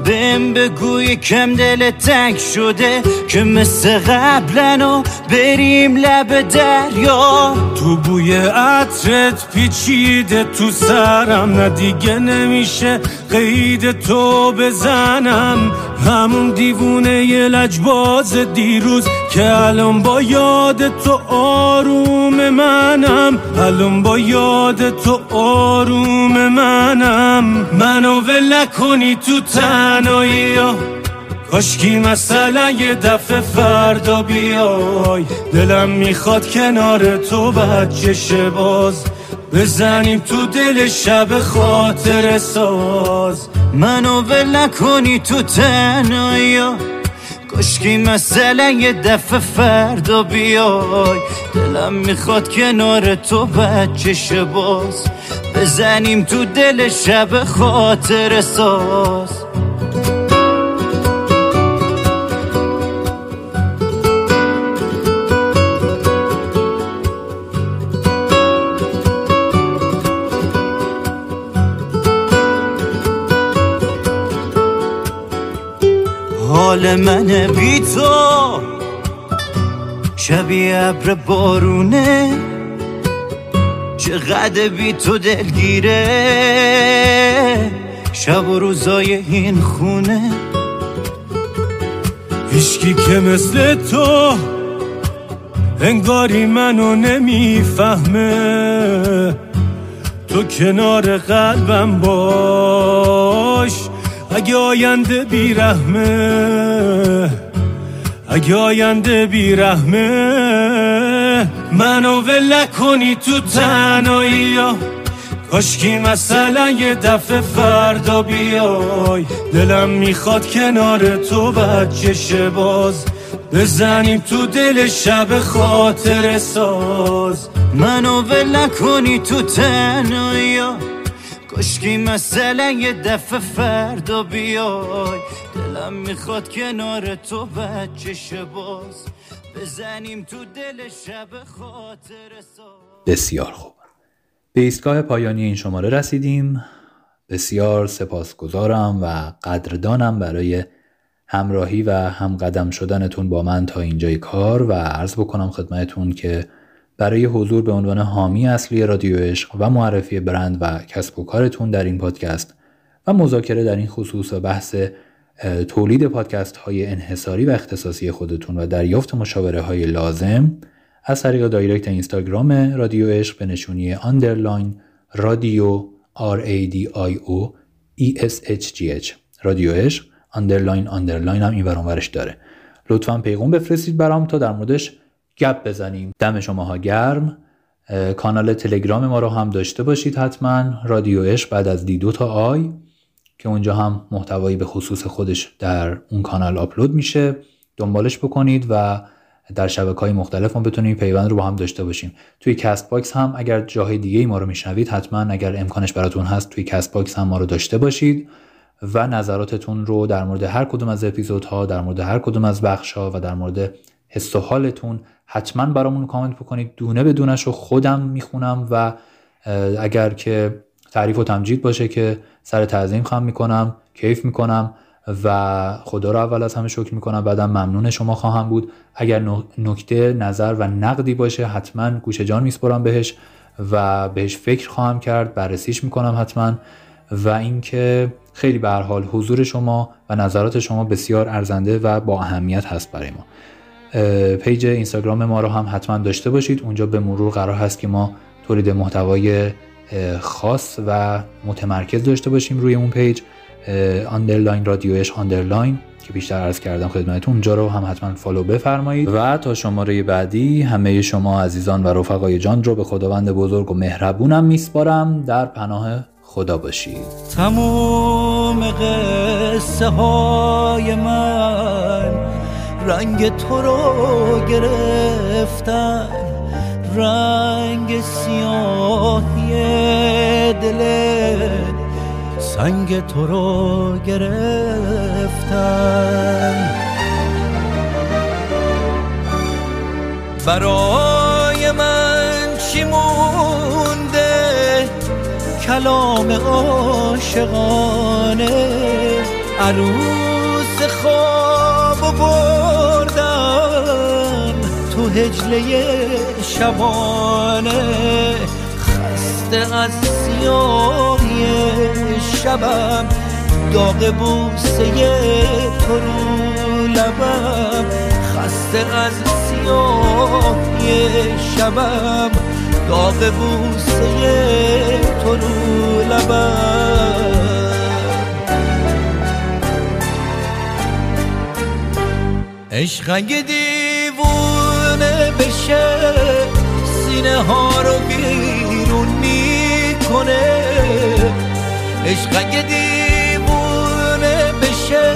بهم بگوی کم دل تنگ شده که مثل قبلن و بریم لب دریا. تو بوی عطرت پیچیده تو سرم نه دیگه نمیشه قید تو بزنم. همون دیوونه یه لجباز دیروز که الان با یاد تو آروم منم. الان با یاد تو آروم منم. منو ول کنی تو تنهایی کاشکی مثلا یه دفعه فردا بیای. دلم می‌خواد کنار تو بچه باز بزنیم تو دل شب خاطر ساز. منو ول نکنی تو تنهایی کاشکی مثلا یه دفعه فردا بیای. دلم می‌خواد کنار تو بچه باز بزنیم تو دل شب خاطر ساز. حال من بی تو. شبیه ابر بارونه. چقدر بی تو دلگیره. شب و روزای این خونه. هیچکی که مثل تو انگاری منو نمی‌فهمه. تو کنار قلبم باش. اگه آینده بیرحمه اگه آینده بیرحمه منو ول کنی تو تنهایی کاشکی مثلا یه دفعه فردا بیای. دلم می‌خواد کنار تو بچه باز بزنیم تو دل شب خاطر ساز. منو ول نکنی تو تنهایی کشکی مثلا یه دفعه فردا بیای. دلم می‌خواد کنار تو بچه باز. بزنیم تو دل شب خاطر بسیار خوب. به ایستگاه پایانی این شماره رسیدیم. بسیار سپاسگزارم و قدردانم برای همراهی و همقدم شدنتون با من تا اینجای کار و عرض بکنم خدمتتون که برای حضور به عنوان حامی اصلی رادیو عشق و معرفی برند و کسب و کارتون در این پادکست و مذاکره در این خصوص و بحث تولید پادکست های انحصاری و اختصاصی خودتون و دریافت مشاوره های لازم از طریق direct اینستاگرام رادیو عشق به نشونی underline رادیو R A D I O E S H G H. رادیو عشق underline underline هم این ورش داره. لطفا پیغام بفرستید برام تا در موردش گپ بزنیم. دم شماها گرم. کانال تلگرام ما رو هم داشته باشید حتما. رادیو عشق بعد از D دو تا I که اونجا هم محتوایی به خصوص خودش در اون کانال آپلود میشه. دنبالش بکنید و در شبکه های مختلف ما بتونیم پیوند رو با هم داشته باشیم. توی Castbox هم اگر جاهای دیگه ای ما رو میشنوید حتما اگر امکانش براتون هست توی Castbox هم ما رو داشته باشید و نظراتتون رو در مورد هر کدوم از اپیزودها در مورد هر کدوم از بخش ها و در مورد حس و حالتون حتما برامون کامنت بکنید. دونه به دونش رو خودم می‌خونم و اگر که تعریف و تمجید باشه که سر تعظیم خم می‌کنم کیف می‌کنم و خدا رو اول از همه شکر می‌کنم بعدم ممنون شما خواهم بود. اگر نکته نظر و نقدی باشه حتما گوش جان میسپرم بهش و بهش فکر خواهم کرد بررسیش می‌کنم حتما و اینکه خیلی به حال حضور شما و نظرات شما بسیار ارزنده و با اهمیت هست برای ما. پیج اینستاگرام ما رو هم حتما داشته باشید. اونجا به مرور قرار هست که ما تولید محتوای خاص و متمرکز داشته باشیم روی اون page underline رادیو عشق underline که بیشتر عرض کردم خدمتتون. اونجا رو هم حتما follow بفرمایید. و تا شماره بعدی همه شما عزیزان و رفقای جان رو به خداوند بزرگ و مهربونم میسپارم. در پناه خدا باشید. تموم قصه های من رنگ تو رو گرفتن رنگ سیاهی دل سنگ تو رو گرفتن. برای من چی مونده؟ کلام عاشقانه عروس بردم تو هجله شبانه خسته از سیاهی شبم داغ بوسه تو رو لبم. خسته از سیاهی شبم داغ بوسه تو رو لبم. عشق اگه دیوونه بشه سینه ها رو بیرون می‌کنه. عشق اگه دیوونه بشه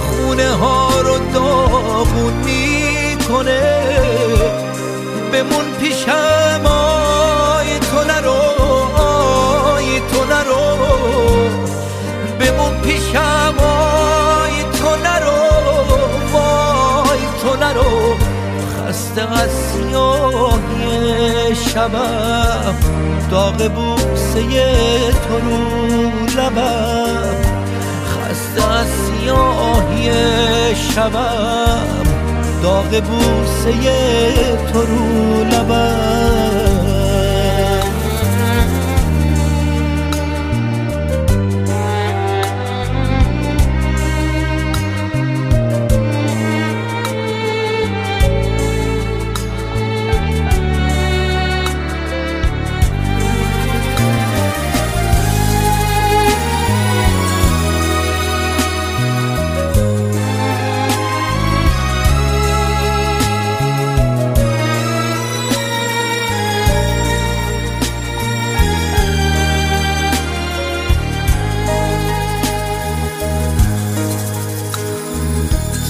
خونه ها رو داغون می‌کنه. بمون پیشم خسته از سیاهی شبم داغ بوسه تو رو لبم خسته از سیاهی شبم داغ بوسه تو رو لبم.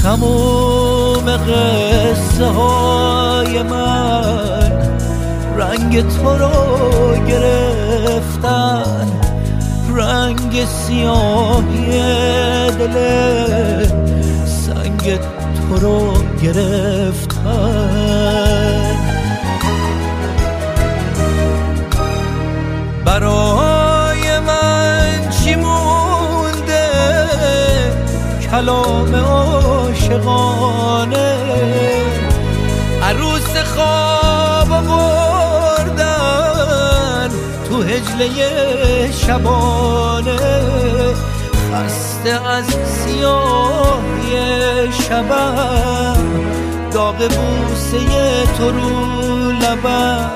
تموم قصه های من رنگ تو رو گرفتن. سیاهی دل سنگ تو رو گرفتن. برای من چی مونده؟ کلام عاشقانه. عروس خواب بردن تو هجله شبانه. خسته از سیاهی شبم داغ بوسه تو رو لبم.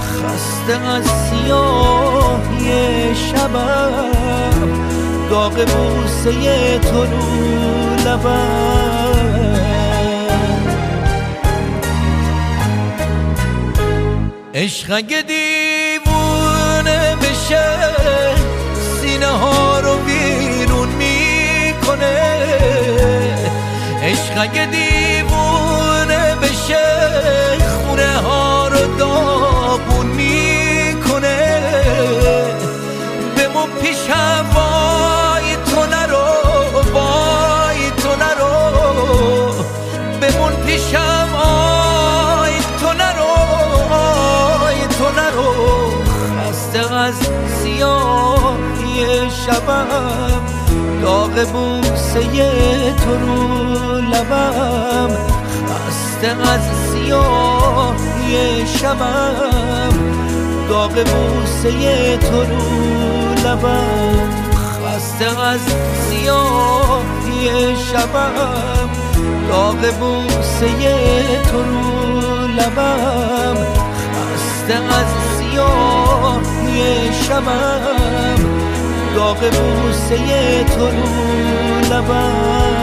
خسته از سیاهی شبم داغ بوسه تو رو لبم. عشق اگه دیوونه بشه سینه ها رو بیرون می‌کنه. عشق اگه دیوونه بشه خونه ها رو داغون می‌کنه. بمون پیشم وای تو شبم داغ بوسه تو رو لبم. خسته از سیاهی شبم داغ بوسه تو رو لبم. خسته از سیاهی شبم داغ بوسه تو رو لبم. خسته از سیاهی شبم داغ بوسه تو رو لبم.